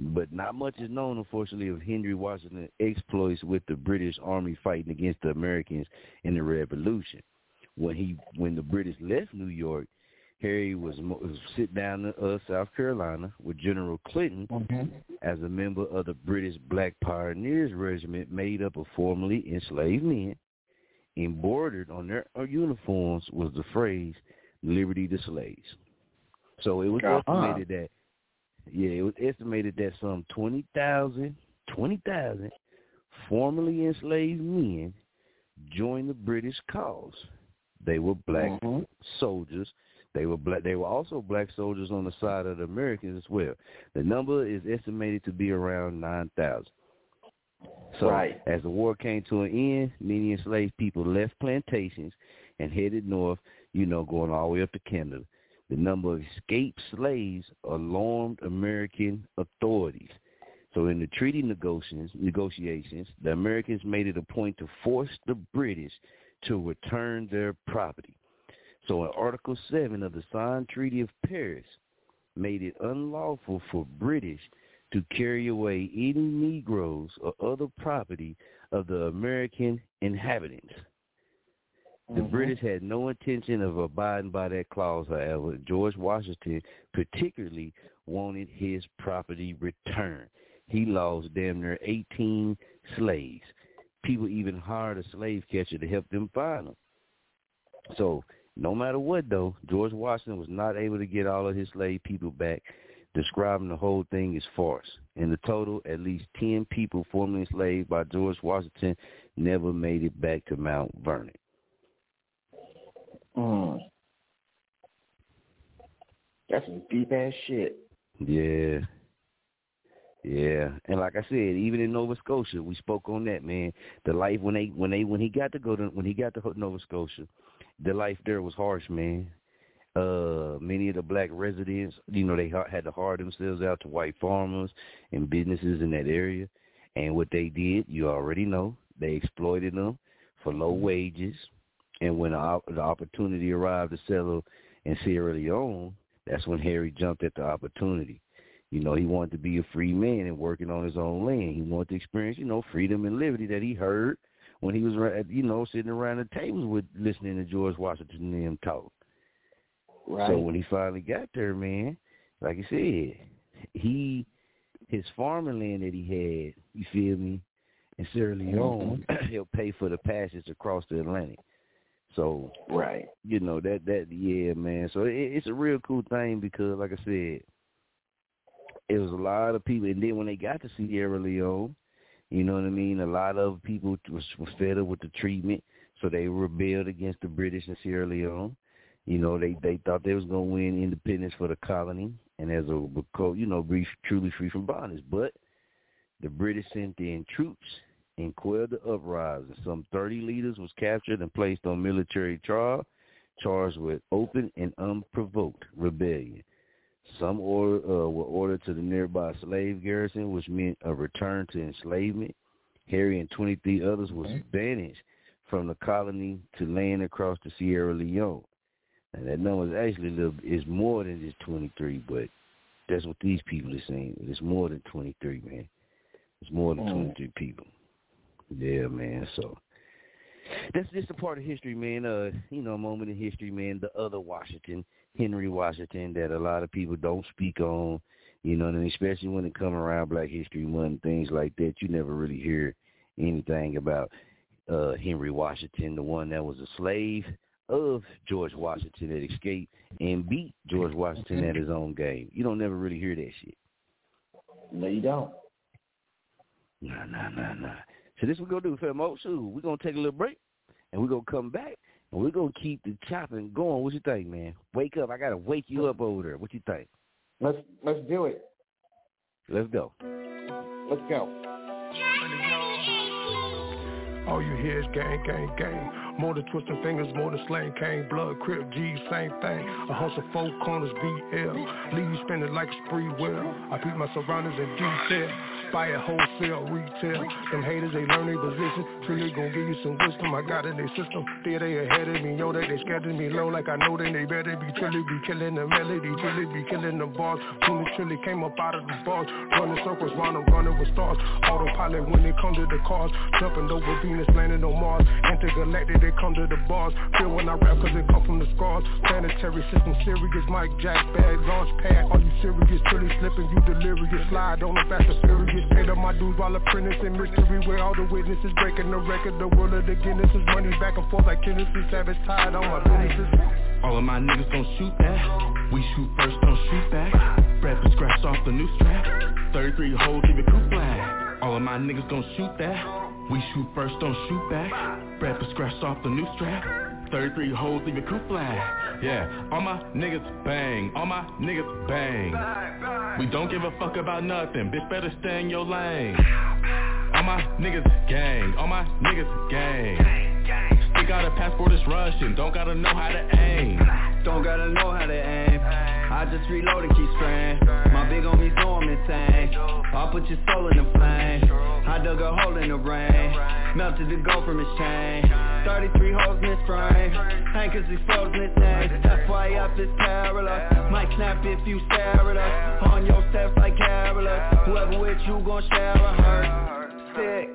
[SPEAKER 1] But not much is known, unfortunately, of Henry Washington's exploits with the British Army fighting against the Americans in the Revolution. When he, when the British left New York, Harry was, was sit down in uh, South Carolina with General Clinton as a member of the British Black Pioneers Regiment made up of formerly enslaved men. Embroidered on their uh, uniforms was the phrase "Liberty to Slaves." So it was
[SPEAKER 5] Uh-huh.
[SPEAKER 1] estimated that yeah, it was estimated that some 20,000, 20,000 formerly enslaved men joined the British cause. They were black mm-hmm. soldiers. They were black. They were also black soldiers on the side of the Americans as well. The number is estimated to be around nine thousand. So
[SPEAKER 5] Right.
[SPEAKER 1] as the war came to an end, many enslaved people left plantations and headed north. You know, going all the way up to Canada. The number of escaped slaves alarmed American authorities. So in the treaty negotiations, negotiations, the Americans made it a point to force the British to return their property. So in Article 7 of the signed Treaty of Paris made it unlawful for British to carry away any Negroes or other property of the American inhabitants. The mm-hmm. British had no intention of abiding by that clause, however. George Washington particularly wanted his property returned. He lost damn near 18 slaves. People even hired a slave catcher to help them find them. So, no matter what, though, George Washington was not able to get all of his slave people back, describing the whole thing as farce. In the total, at least 10 people formerly enslaved by George Washington never made it back to Mount Vernon.
[SPEAKER 5] Mm. That's some deep ass shit.
[SPEAKER 1] Yeah. Yeah. And like I said, even in Nova Scotia, we spoke on that, man. The life when they when they when he got to go to when he got to Nova Scotia, the life there was harsh, man. Uh many of the black residents, you know, they had to hire themselves out to white farmers and businesses in that area. And what they did, you already know, they exploited them for low wages. And when the, opportunity arrived to settle in Sierra Leone, that's when Harry jumped at the opportunity. You know, he wanted to be a free man and working on his own land. He wanted to experience, you know, freedom and liberty that he heard when he was, you know, sitting around the tables with listening to George Washington and them talk. Right. So when he finally got there, man, like I said, he his farming land that he had, you feel me, in Sierra mm-hmm. Leone, he'll pay for the passage across the Atlantic. So
[SPEAKER 5] right,
[SPEAKER 1] you know that that yeah, man. So it, it's a real cool thing because, like I said, it was a lot of people, and then when they got to Sierra Leone, you know what I mean. A lot of people was, was fed up with the treatment, so they rebelled against the British in Sierra Leone. You know, they they thought they was gonna win independence for the colony, and as a you know, be truly free from bondage. But the British sent in troops and quelled the uprising. Some 30 leaders was captured and placed on military trial, charged with open and unprovoked rebellion. Some order, uh, were ordered to the nearby slave garrison, which meant a return to enslavement. Harry and 23 others was banished from the colony to land across the Sierra Leone. And that number is actually little, is more than just 23, but that's what these people are saying. It's more than 23, man. It's more than 23 people. Yeah, man. So that's just a part of history, man. Uh, you know, a moment in history, man. The other Washington, Henry Washington, that a lot of people don't speak on. You know, and especially when it come around Black History Month, and things like that, you never really hear anything about uh Henry Washington, the one that was a slave of George Washington that escaped and beat George Washington at his own game. You don't never really hear that shit.
[SPEAKER 5] No, you don't.
[SPEAKER 1] Nah, nah, nah, nah. So this we're gonna do, Femo. Oh, so we're gonna take a little break, and we're gonna come back, and we're gonna keep the chopping going. What you think, man? Wake up! I gotta wake you up over there. What you think?
[SPEAKER 5] Let's let's do it.
[SPEAKER 1] Let's go.
[SPEAKER 5] Let's go.
[SPEAKER 9] All you hear is gang, gang, gang. More than twisting fingers, more than slang cane, blood, crip, G, same thing. A hustle four corners, BL. Leave you spinning like a spree wheel. I beat my surroundings in detail. Buy it wholesale, retail. Them haters, they learn their position. Truly gon' give you some wisdom. I got in their system. There they ahead of me, yo, that they of me low. Like I know that they better be truly be killing the melody, truly be killing the bars. Soon as came up out of the bars. Running circles round them, running with stars. Autopilot when it comes to the cars. Jumping over Venus, landing on Mars. Intergalactic, they come to the bars. Feel when I rap cause it come from the scars. Planetary system serious, Mike Jack, bad launch pad. Are you serious? Truly slipping, you delirious. Slide on the fast and furious. Paid up my dues while apprenticing mystery. Where all the witnesses breaking the record. The world of the Guinness is money back and forth like Tennessee Savage tied on my businesses.
[SPEAKER 13] All of my niggas don't shoot that. We shoot first, don't shoot back. Brad was scratched off the new strap. 33 holes, leave it coup flag. All of my niggas don't shoot that. We shoot first, don't shoot back. Brad was scratched off the new strap. 33 holes, leave it coup flag. Yeah, all my niggas bang. All my niggas bang. We don't give a fuck about nothing. Bitch, better stay in your lane. All my niggas gang. All my niggas gang. Stick out a passport, it's Russian. Don't gotta know how to aim.
[SPEAKER 14] Don't gotta know how to aim. I just reload and keep spraying. My big homies know I'm insane. I'll put your soul in the flame. I dug a hole in the rain. Melted the gold from his chain. 33 holes in his frame. Is exposing his name. FYF is perilous. Might snap if you stare at us. On your steps like careless. Whoever with you gon' share a hurt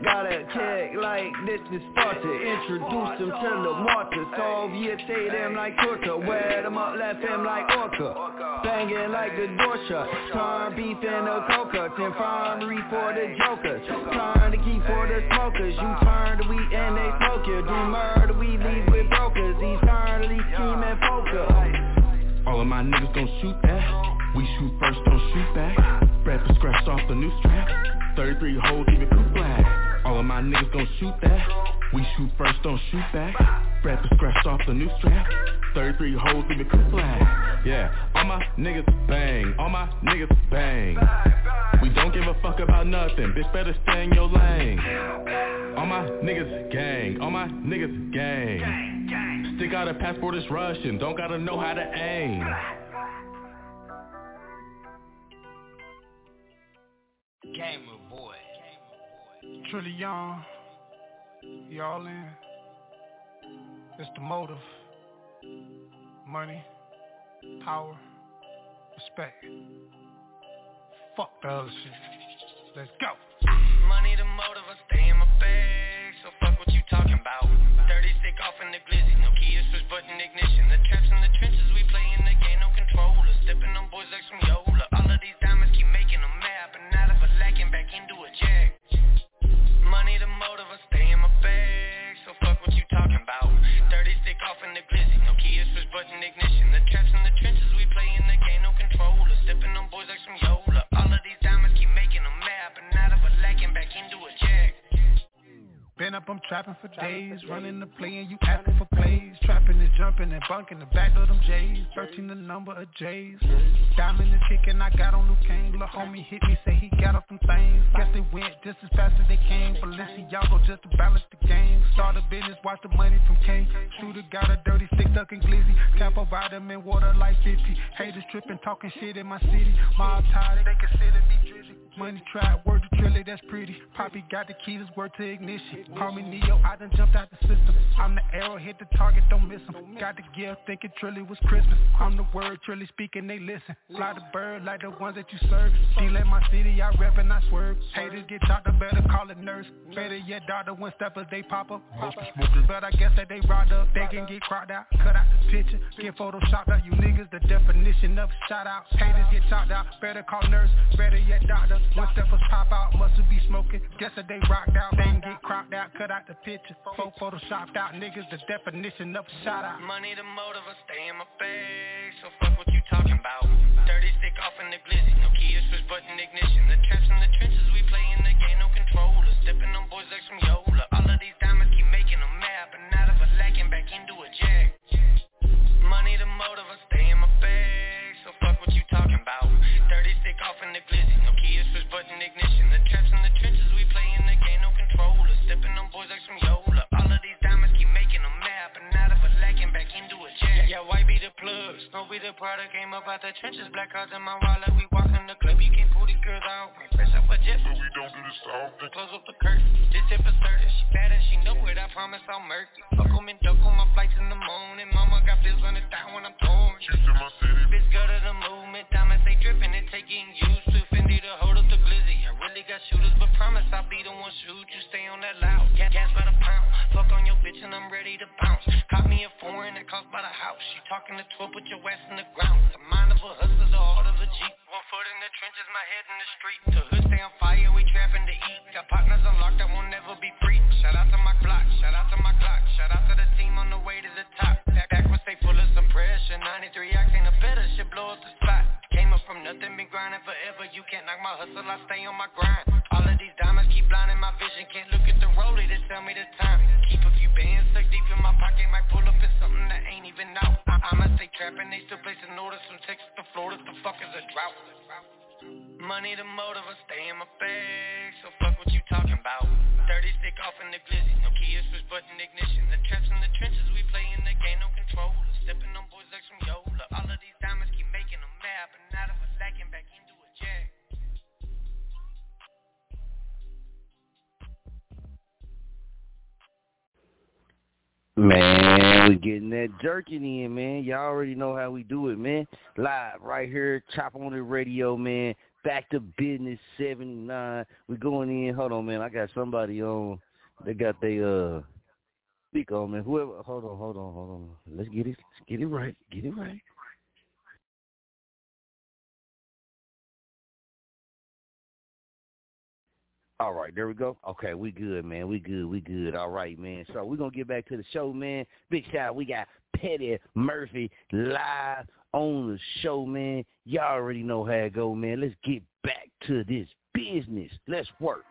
[SPEAKER 14] got a kick like this is Sparta Introduce them to the mortar Soviet them like torture Wear them up, left them like orca Banging like the door shut Turn beef in a coca Infirmary for the jokers Turn the key for the smokers You turn the wheat and they smoke you Do murder, we leave with brokers Eternally scheming poker
[SPEAKER 13] All of my niggas don't shoot that. We shoot first, don't shoot back. Was scratched off the new strap. 33 holes, even flag. All of my niggas don't shoot that. We shoot first, don't shoot back. Brad was scratched off the new strap. 33 holes, even coup flag. Yeah, all my niggas bang. All my niggas bang. We don't give a fuck about nothing. Bitch, better stay in your lane. All my niggas gang. All my niggas gang. Stick out a passport, it's Russian. Don't gotta know how to aim.
[SPEAKER 15] Gamer boy.
[SPEAKER 9] Trillion, y'all in. It's the motive. Money, power, respect. Fuck the other shit. Let's go.
[SPEAKER 15] Money the motive, I stay in my bag. So fuck what you talking about. 30 stick off in the glizzy. No key push button ignition. The traps in the trenches, we play in the game. talking about. 30 stick off in the glizzy, no key is push button ignition.
[SPEAKER 9] Trapping for days, running the play and you asking for plays. Trapping and jumping and bunking the back of them J's. 13 the number of J's. Diamond and chicken, I got on Luke Kane. Little homie hit me, say he got up some things. Guess they went just as fast as they came. Balenciaga just to balance the game. Start a business, watch the money from Kane. Shooter got a dirty stick, ducking glizzy. Capo vitamin, water like 50. Haters tripping, talking shit in my city. Mob tired, they consider me drizzy. Money trap, word to trilly, that's pretty. Poppy got the keys, it's word to ignition. Call me Neo, I done jumped out the system. I'm the arrow, hit the target, don't miss him. Got the gift, thinking Trilly was Christmas. I'm the word, Trilly speaking, they listen. Fly the bird like the ones that you serve. Deal in my city, I rep and I swerve. Haters get chopped up, better call a nurse. Better yet, doctor, when steppers, they pop up. But I guess that they robbed up. They can get cropped out, cut out the picture. Get photoshopped out, you niggas, the definition of shout out. Haters get chopped out, better call nurse. Better yet, doctor. When steppers pop out, must be smoking. Guess that they rocked out, they get cropped out, cut out the picture. Photo photoshopped out, niggas, the definition of shout out.
[SPEAKER 15] Money the motive, I stay in my bag, so fuck what you talking about. Dirty stick off in the glizzy, no key, switch button ignition. The traps in the trenches, we play in the game, no controller. Stepping on boys like some Yola. Motive, I stay in my bag, so fuck what you talking about. Dirty stick off in the glizzy, no key, switch button ignition. The traps in the trenches, we play in the game, no controller. Stepping on boys like some Yola. Plug, snow be the product, came up out the trenches, black cards in my wallet, we walk in the club, you can't pull these girls out. Fresh up a jet, but we don't do this often. Close up the curtain, this tip is certain, she bad and she know it, I promise I'll murk it. Fuck 'em and duck on my flights in the morning, mama got bills on the down when I'm torn. She's in my city. Bitch go to the movement, diamonds they dripping, it take getting used to. Fendi to hold up the glizzy, really got shooters, but promise I'll be the one shoot you, stay on that loud. Gas, gas by the pound, fuck on your bitch and I'm ready to bounce. Caught me a foreign that cost by the house, she talking to 12, put your ass in the ground. The mind of a hustler, the heart of a G. One foot in the trenches, my head in the street. The hood stay on fire, we trapping to eat. Got partners unlocked that won't never be free. Shout out to my block, shout out to my clock, shout out to the team on the way to the top. Back, back when stay full of some pressure. 93 acting a better, shit blow up the spot. Came up from nothing, been grinding forever. You can't knock my hustle, I stay on my grind. All of these diamonds keep blinding my vision. Can't look at the rollie to tell me the time. Keep a few bands stuck deep in my pocket. Might pull up in something that ain't even out. I- I'ma stay trapping, they still placing orders from Texas to Florida. The fuck is a drought? Money the motive, I stay in my bag. So fuck what you talking about. Dirty stick off in the glizzy, no key, switch button ignition. The traps in the trenches, we play in the game, no controller. Stepping on boys like some Yola.
[SPEAKER 1] Man, we getting that jerking in, man. Y'all already know how we do it, man. Live right here, Chop On It Radio, man. Back to Bizness 79. We going in. Hold on, man. I got somebody on. They got they uh speak on, man. Whoever. Hold on, hold on, hold on. Let's get it. Let's get it right. Get it right. All right, there we go. Okay, we good, man. We good. We good. All right, man. So we're gonna get back to the show, man. Big shout. out. We got Petty Murphy live on the show, man. Y'all already know how it go, man. Let's get back to this business. Let's work.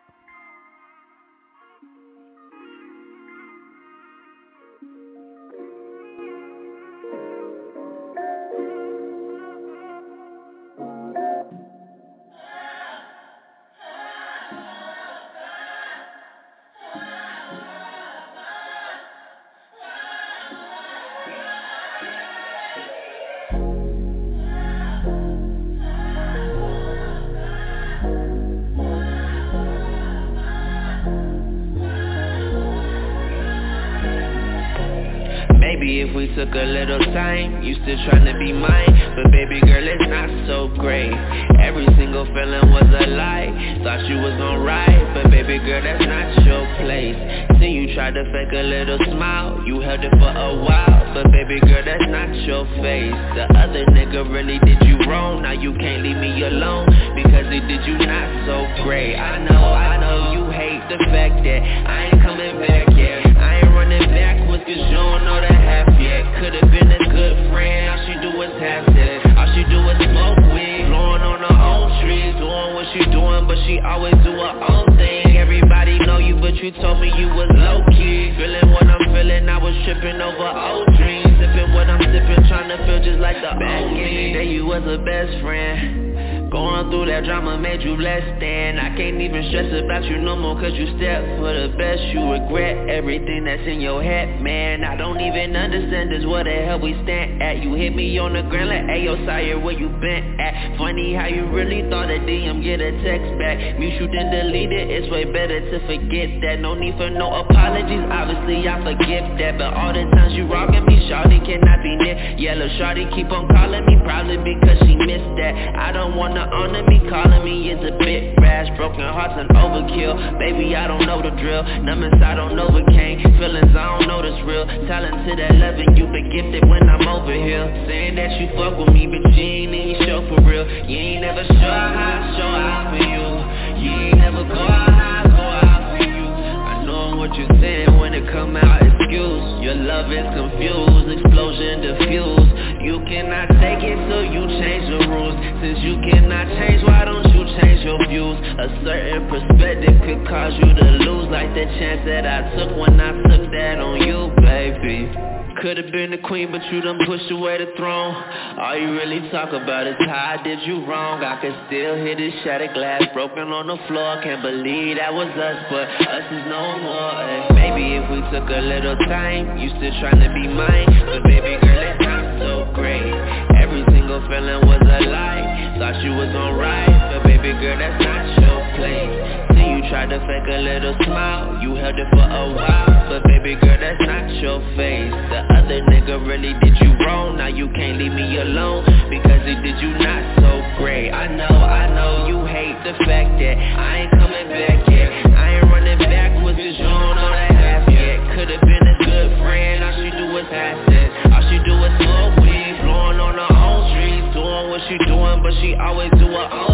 [SPEAKER 16] Maybe if we took a little time, you still tryna be mine. But baby girl, it's not so great. Every single feeling was a lie. Thought you was gon' ride, but baby girl, that's not your place. See you tried to fake a little smile, you held it for a while. But baby girl, that's not your face. The other nigga really did you wrong. Now you can't leave me alone Because he did you not so great. I know, I know you hate the fact that I ain't coming back cause you don't know the half yet. Could've been a good friend, all she do is half that All she do is smoke weed, blowing on her own trees Doing what she doing, but she always do her own thing. Everybody know you, but you told me you was low-key. Feeling what I'm feeling, I was tripping over old dreams. Sipping what I'm sipping, trying to feel just like the old me Day you was a best friend. Going through that drama made you less than. I can't even stress about you no more cause you step for the best. You regret everything that's in your head, man. I don't even understand this, where the hell we stand at. You hit me on the ground like, ayo, sire, where you been at? Funny how you really thought a DM get a text back. Mute you then delete it, it's way better to forget that. No need for no apologies, obviously I forgive that. But all the times you rockin' me, shawty cannot be near. Yellow shawty keep on calling me, probably because she missed that. I don't wanna honor me, calling me is a bit rash. Broken hearts and overkill, baby I don't know the drill. Numbers I don't know what came, feelings I don't know that's real. Talented at 11, you been gifted when I'm over here. Saying that you fuck with me, but you ain't even show for real. You ain't never show how, show out for you You ain't never go out, go out for you I know what you're saying when it come out Your love is confused, explosion diffused. You cannot take it so you change the rules. Since you cannot change, why don't you change your views? A certain perspective could cause you to lose Like the chance that I took when I took that on you, baby Could've been the queen, but you done pushed away the throne. All you really talk about is how I did you wrong. I can still hear the shattered glass broken on the floor. Can't believe that was us, but us is no more. Eh. Maybe if we took a little time, you still trying to be mine. But baby girl, it's not so great. Every single feeling was a lie. Thought you was alright, but baby girl, that's not your place tried to fake a little smile. You held it for a while. But baby girl, that's not your face. The other nigga really did you wrong. Now you can't leave me alone Because he did you not so great. I know, I know you hate the fact that I ain't coming back yet. I ain't running backwards cause you don't know that half yet. Could've been a good friend All she do is assets All she do is smoke weed Blowing on her own streets Doing what she doing But she always do her own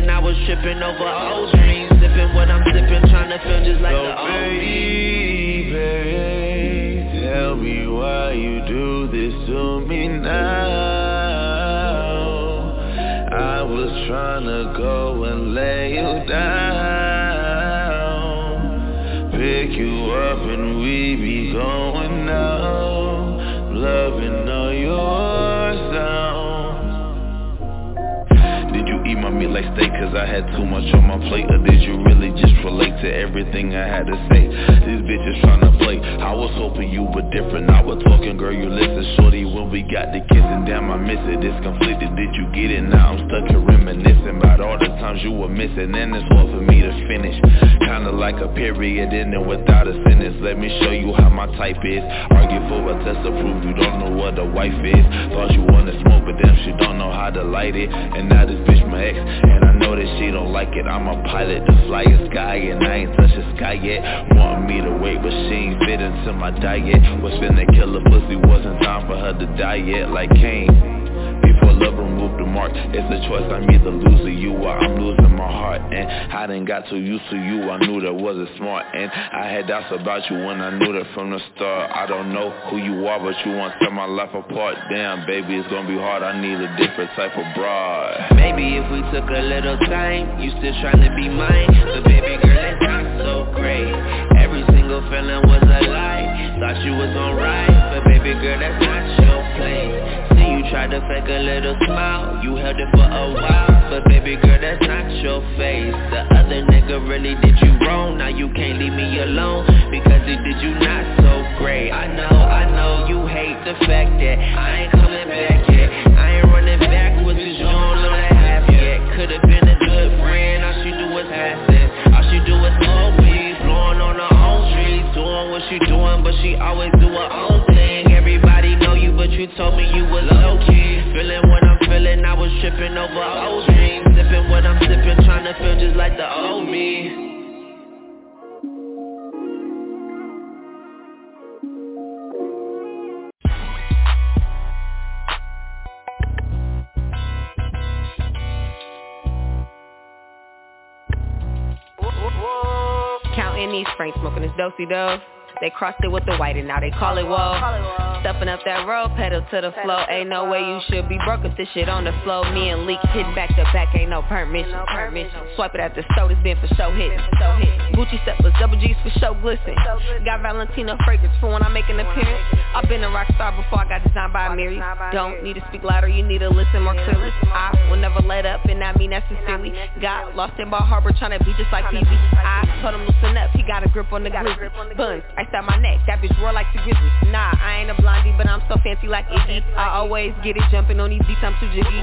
[SPEAKER 16] I'm I was tripping over old dreams Sipping what I'm sipping, trying to feel just like
[SPEAKER 17] so
[SPEAKER 16] the old
[SPEAKER 17] baby, tell me why you do this to me now? I was trying to go and lay you down. Pick you up and we be going out. Loving Meat like steak cause I had too much on my plate. Or did you really just relate to everything I had to say? These bitches tryna play. I was hoping you were different. I was talking girl you listen. Shorty when we got the kissing Damn I miss it. It's conflicted. Did you get it? Now I'm stuck here reminiscing About all the times you were missing. And it's hard for me to finish. Kinda like a period ending without a sentence. Let me show you how my type is. Argue for a test to prove you don't know what a wife is. Thought you wanna smoke but damn she don't know how to light it. And now this bitch my ex And I know that she don't like it. I'm a pilot to fly a sky And I ain't touched the sky yet. Want me to wait but she ain't fit into my diet. Finna kill a killer pussy Wasn't time for her to die yet Like before love removed the mark It's a choice, I'm either losing you or I'm losing my heart. And I done got too used to you, I knew that wasn't smart. And I had doubts about you when I knew that from the start. I don't know who you are, but you want to tear my life apart. Damn, baby, it's gonna be hard, I need a different type of broad.
[SPEAKER 16] Maybe if we took a little time, you still trying to be mine. But baby girl, it's not so great. Every single feeling was a lie. Thought you was on right, but baby girl, that's not your place you tried to fake a little smile. You held it for a while. But baby girl, that's not your face. The other nigga really did you wrong. Now you can't leave me alone. Because he did you not so great. I know, I know you hate the fact that I ain't coming back yet. I ain't running backwards. Cause you don't know that half yet. Could've been a good friend. All she do is assets All she do is weed Blowing on her own streets. Doing what she doing But she always do her own you told me you was low-key. Feeling what I'm feeling, I was tripping over old dreams. Sipping what I'm sipping, trying to feel just like the old me.
[SPEAKER 18] Counting these francs, smoking this dosey dough. They crossed it with the white and now they call it wall.
[SPEAKER 19] Stuffing up that road, pedal to the flow. Ain't no way you should be broke if this shit on the flow. Me and Leak hitting back to back, ain't no permission. Permission. Swipe it at the store, this been for show hitting. So hitting. Gucci steppers, double G's for show glisten. Got Valentino fragrance for when I make an appearance. I've been a rock star before I got designed by Mary. Don't need to speak louder, you need to listen more clearly. I will never let up, and I mean that sincerely. Got lost in Bal Harbor trying to be just like PB. I told him loosen up, he got a grip on the glizzy. Buns, I out my neck, that bitch roar like the grizzly. Nah, I ain't a blondie, but I'm so fancy like Iggy. I always get it jumping on these beats, I'm too jiggy.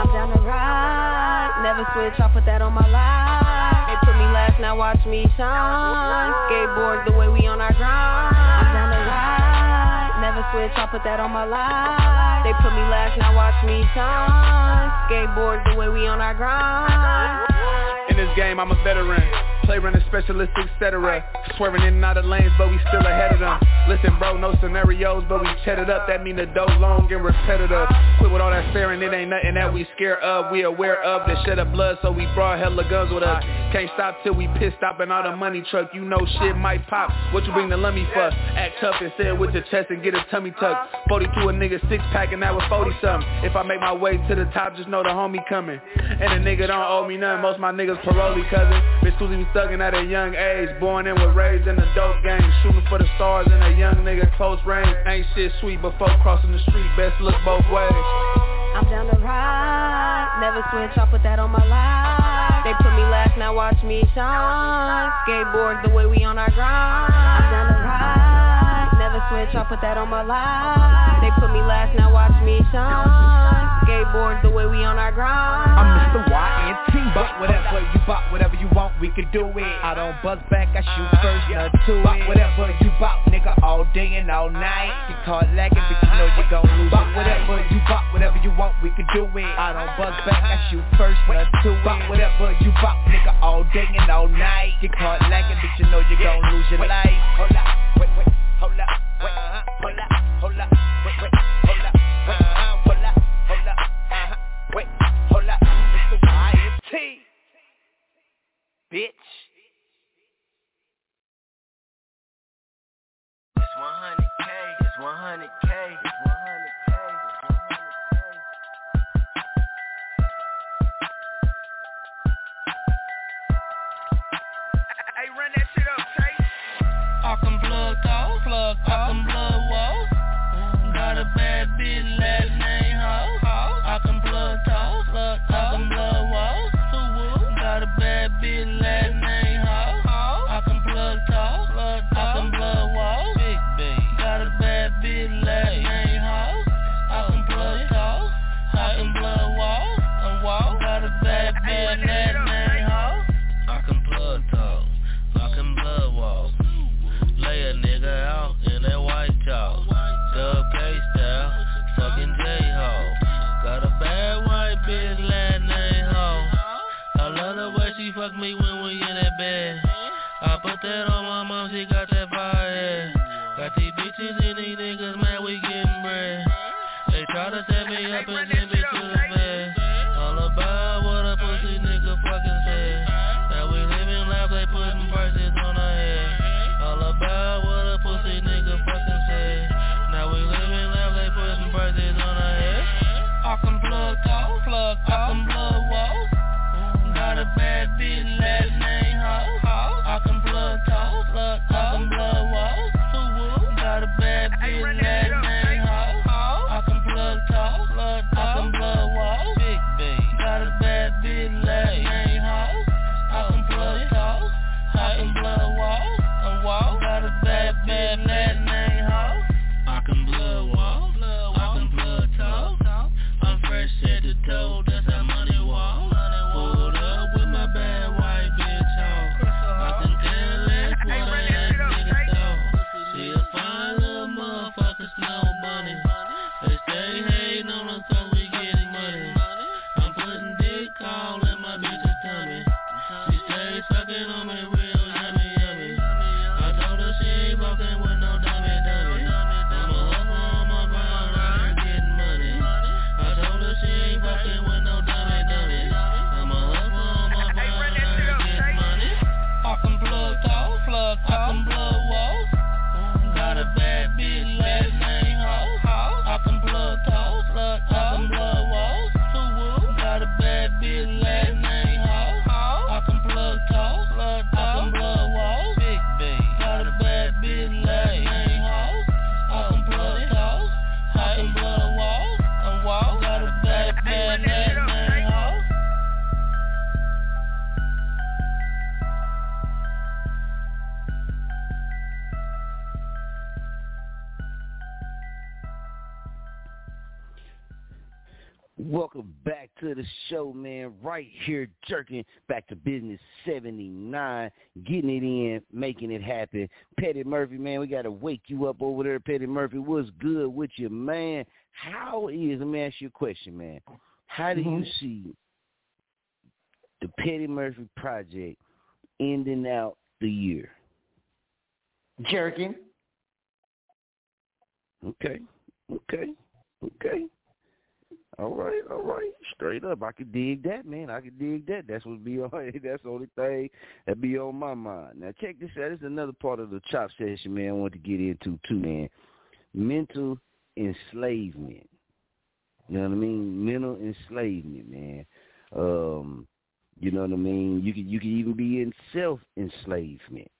[SPEAKER 19] I'm down to ride, never switch, I'll put that on my life. They put me last, now watch me shine. Skateboard the way we on our grind. I'm down to ride, never switch, I'll put that on my life. They put me last, now watch me shine. Skateboard the way we on our grind.
[SPEAKER 20] In this game, I'm a veteran. Play running specialist, etc. Swerving in and out of lanes, but we still ahead of them. Listen, bro, no scenarios, but we chatted up. That mean the dough long and repetitive. Quit with all that staring, it ain't nothing that we scared of. We aware of the shed of blood, so we brought hella guns with us. Can't stop till we pissed stopping all the money truck. You know shit might pop. What you bring the lummy for? Act tough and it with your chest and get a tummy tuck. 42 a nigga six pack and that was 40 something. If I make my way to the top, just know the homie coming. And a nigga don't owe me nothing. Most my niggas parolee cousin. Bitch at a young age. Born in raised in dope for the stars in a young nigga close range. Ain't shit sweet, but folk crossing the street. Best look both ways.
[SPEAKER 19] I'm down to ride, never switch, I'll put that on my life. They put me last, now watch me shine. Skateboard the way we on our grind. I'm down to ride, never switch, I'll put that on my life. They put me last, now watch me shine. Skateboard the way we on our grind.
[SPEAKER 18] Do it. I don't buzz back, I shoot uh, first, not to it. Whatever you bought, nigga, all day and all uh, night. Get caught lagging, but you know you gon' lose. Bought whatever you bought, whatever you want, we can do it. I don't buzz uh, back, I shoot first, not to it. Whatever you bought, nigga, all day and all night. Get caught lagging, but you know you gon' lose your life.
[SPEAKER 1] Welcome back to the show, man. Right here, jerking back to Bizness 79, getting it in, making it happen. Petty Murphy, man, we got to wake you up over there, Petty Murphy. What's good with you, man? How is, let me ask you a question, man. How do you mm-hmm. see the Petty Murphy project ending out the year?
[SPEAKER 5] Jerking.
[SPEAKER 1] Okay, okay, okay. All right, all right. Straight up, I could dig that, man. I could dig that. That's what be on. That's the only thing that be on my mind. Now, check this out. This is another part of the chop session, man. I want to get into too, man. Mental enslavement. You know what I mean? Mental enslavement, man. Um, you know what I mean? You could you could even be in self enslavement.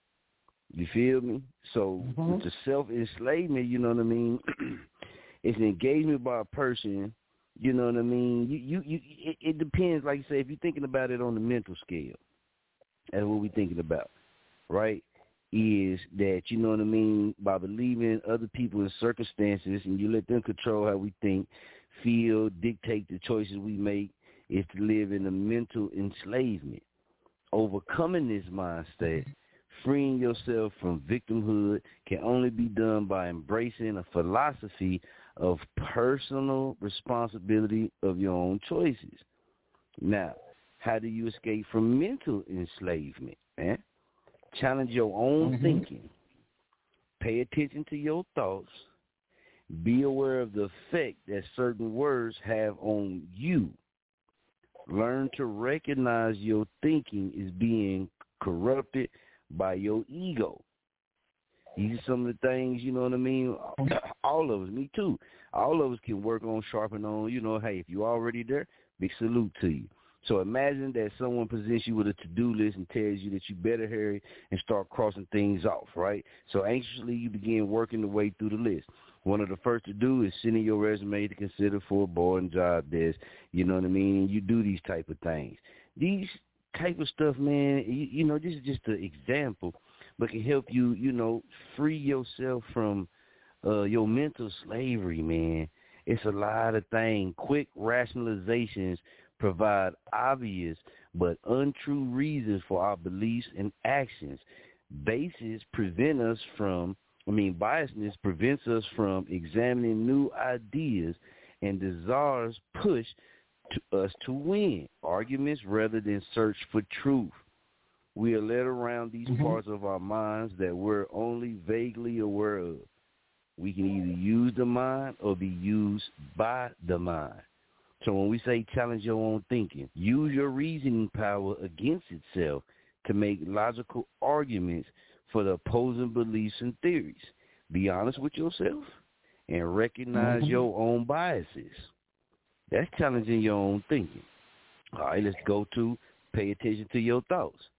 [SPEAKER 1] You feel me? So
[SPEAKER 5] Mm-hmm.
[SPEAKER 1] with the self enslavement, you know what I mean? it's an engagement by a person. You know what I mean? You you, you it, it depends. Like you say, if you're thinking about it on the mental scale, that's what we're thinking about, right? Is that you know what I mean by believing other people in circumstances and you let them control how we think, feel, dictate the choices we make, is to live in a mental enslavement. Overcoming this mindset, freeing yourself from victimhood can only be done by embracing a philosophy of personal responsibility of your own choices. Now, how do you escape from mental enslavement? Man? Challenge your own
[SPEAKER 5] Mhm.
[SPEAKER 1] thinking. Pay attention to your thoughts. Be aware of the effect that certain words have on you. Learn to recognize your thinking is being corrupted by your ego. These are some of the things, you know what I mean? All of us, me too. All of us can work on, sharpen on, you know, hey, if you're already there, big salute to you. So imagine that someone presents you with a to-do list and tells you that you better hurry and start crossing things off, right? So anxiously you begin working the way through the list. One of the first to do is sending your resume to consider for a board job desk. You know what I mean? You do these type of things. These type of stuff, man, you, you know, this is just an example, but can help you, you know, free yourself from uh your mental slavery, man. It's a lot of things. Quick rationalizations provide obvious but untrue reasons for our beliefs and actions. Bases prevent us from, I mean, biasness prevents us from examining new ideas, and desires push to us to win arguments rather than search for truth. We are led around these parts of our minds that we're only vaguely aware of. We can either use the mind or be used by the mind. So when we say challenge your own thinking, use your reasoning power against itself to make logical arguments for the opposing beliefs and theories. Be honest with yourself and recognize
[SPEAKER 5] Mhm.
[SPEAKER 1] your own biases. That's challenging your own thinking. All right, let's go to pay attention to your thoughts.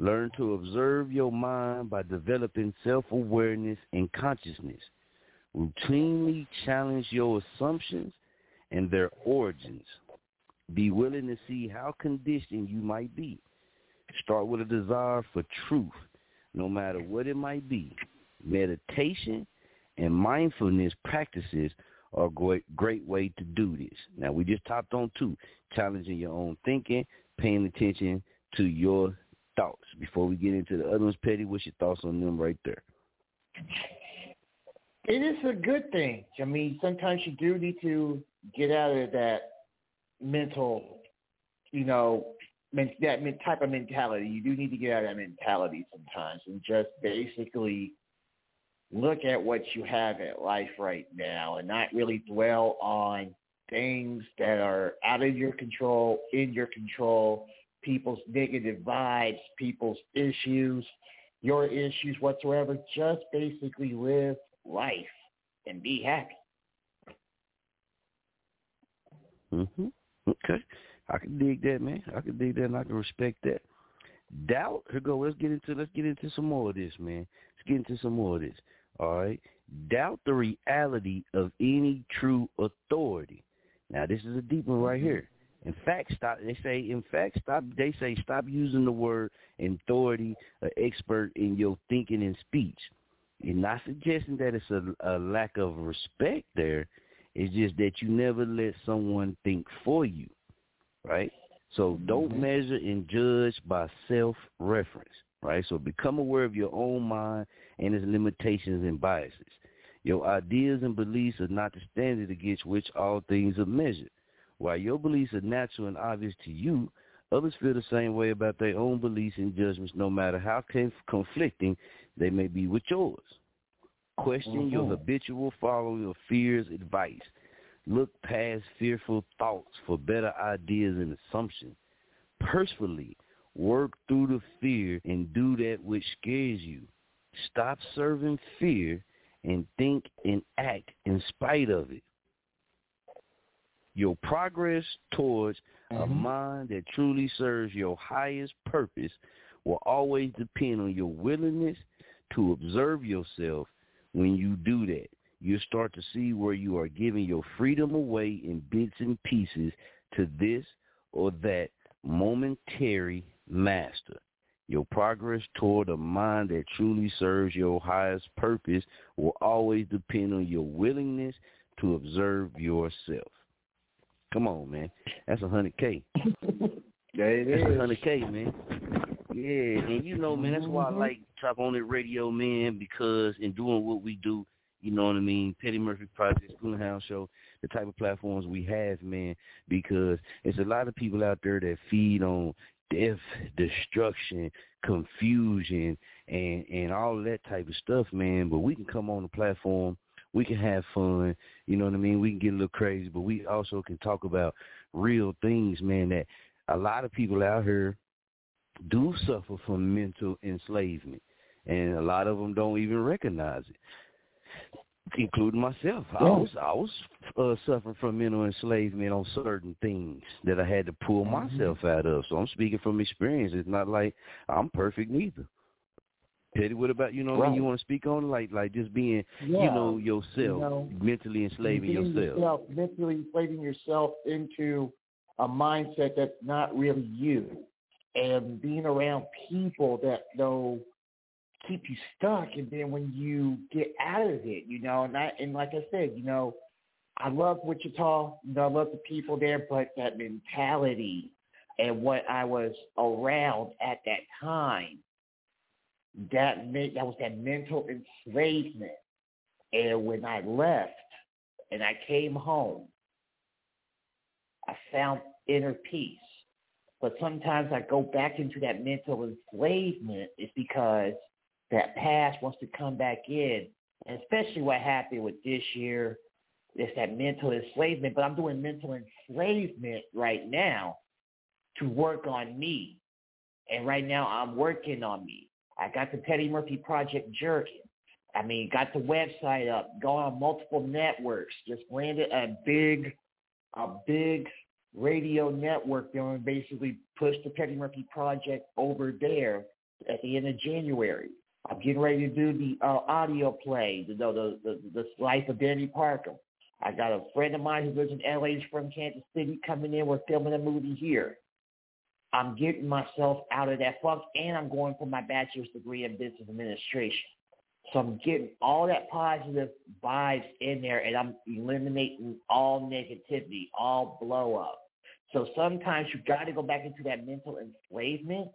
[SPEAKER 1] Learn to observe your mind by developing self-awareness and consciousness. Routinely challenge your assumptions and their origins. Be willing to see how conditioned you might be. Start with a desire for truth, no matter what it might be. Meditation and mindfulness practices are a great, great way to do this. Now, we just topped on two, challenging your own thinking, paying attention to your thoughts. Before we get into the other ones, Petty, what's your thoughts on them right there?
[SPEAKER 5] It is a good thing. I mean, sometimes you do need to get out of that mental, you know, that type of mentality. You do need to get out of that mentality sometimes and just basically look at what you have at life right now and not really dwell on things that are out of your control, in your control, people's negative vibes, people's issues, your issues whatsoever. Just basically live life and be happy.
[SPEAKER 1] hmm Okay. I can dig that, man. I can dig that and I can respect that. Doubt, here go. Let's get into let's get into some more of this, man. Let's get into some more of this. All right. Doubt the reality of any true authority. Now this is a deep one right here. In fact, stop. They say, in fact, stop. They say, stop using the word authority or expert in your thinking and speech. You're not suggesting that it's a, a lack of respect there. It's just that you never let someone think for you, right? So don't
[SPEAKER 5] Mm-hmm.
[SPEAKER 1] measure and judge by self-reference, right? So become aware of your own mind and its limitations and biases. Your ideas and beliefs are not the standard against which all things are measured. While your beliefs are natural and obvious to you, others feel the same way about their own beliefs and judgments, no matter how conflicting they may be with yours. Question your
[SPEAKER 5] Mhm.
[SPEAKER 1] habitual following of fear's advice. Look past fearful thoughts for better ideas and assumptions. Personally, work through the fear and do that which scares you. Stop serving fear and think and act in spite of it. Your progress towards a mm-hmm. mind that truly serves your highest purpose will always depend on your willingness to observe yourself when you do that. You start to see where you are giving your freedom away in bits and pieces to this or that momentary master. Your progress toward a mind that truly serves your highest purpose will always depend on your willingness to observe yourself. Come on, man. That's a hundred K.
[SPEAKER 5] It
[SPEAKER 1] That's a hundred K, man. Yeah, and you know, man, that's why I
[SPEAKER 5] Mhm.
[SPEAKER 1] like Chop On It Radio, man, because in doing what we do, you know what I mean, Petty Murphy Project, Schoolhouse Show, the type of platforms we have, man, because it's a lot of people out there that feed on death, destruction, confusion, and and all that type of stuff, man. But we can come on the platform, we can have fun, you know what I mean. We can get a little crazy, but we also can talk about real things, man. That a lot of people out here do suffer from mental enslavement, and a lot of them don't even recognize it including myself. I was I was uh, suffering from mental enslavement on certain things that I had to pull
[SPEAKER 5] Mm-hmm.
[SPEAKER 1] myself out of. So I'm speaking from experience. It's not like I'm perfect neither. Petty, what about you know what I mean? You want to speak on like like just being you know yourself,
[SPEAKER 5] You know,
[SPEAKER 1] mentally enslaving yourself.
[SPEAKER 5] yourself mentally enslaving yourself into a mindset that's not really you, and being around people that know keep you stuck. And then when you get out of it, you know, and I and like I said, you know, I love Wichita. You know, I love the people there, but that mentality and what I was around at that time, that made, that was that mental enslavement. And when I left and I came home, I found inner peace. But sometimes I go back into that mental enslavement is because that past wants to come back in. And especially what happened with this year, is that mental enslavement. But I'm doing mental enslavement right now to work on me. And right now I'm working on me. I got the Petty Murphy Project jerking. I mean, got the website up, going on multiple networks, just landed a big, a big radio network going to basically push the Petty Murphy Project over there at the end of January. I'm getting ready to do the uh, audio play, the, the, the, the life of Danny Parker. I got a friend of mine who lives in LA, he's from Kansas City, coming in. We're filming a movie here. I'm getting myself out of that funk, and I'm going for my bachelor's degree in business administration. So I'm getting all that positive vibes in there, and I'm eliminating all negativity, all blow up. So sometimes you got to go back into that mental enslavement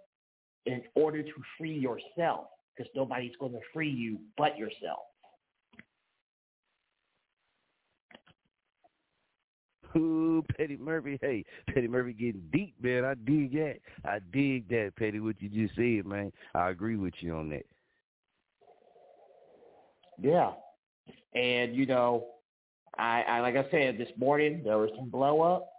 [SPEAKER 5] in order to free yourself, because nobody's going to free you but yourself.
[SPEAKER 1] Ooh, Petty Murphy. Hey, Petty Murphy getting deep, man. I dig that. I dig that, Petty, what you just said, man. I agree with you on that.
[SPEAKER 5] Yeah. And, you know, I, I like I said, this morning there was some blow up.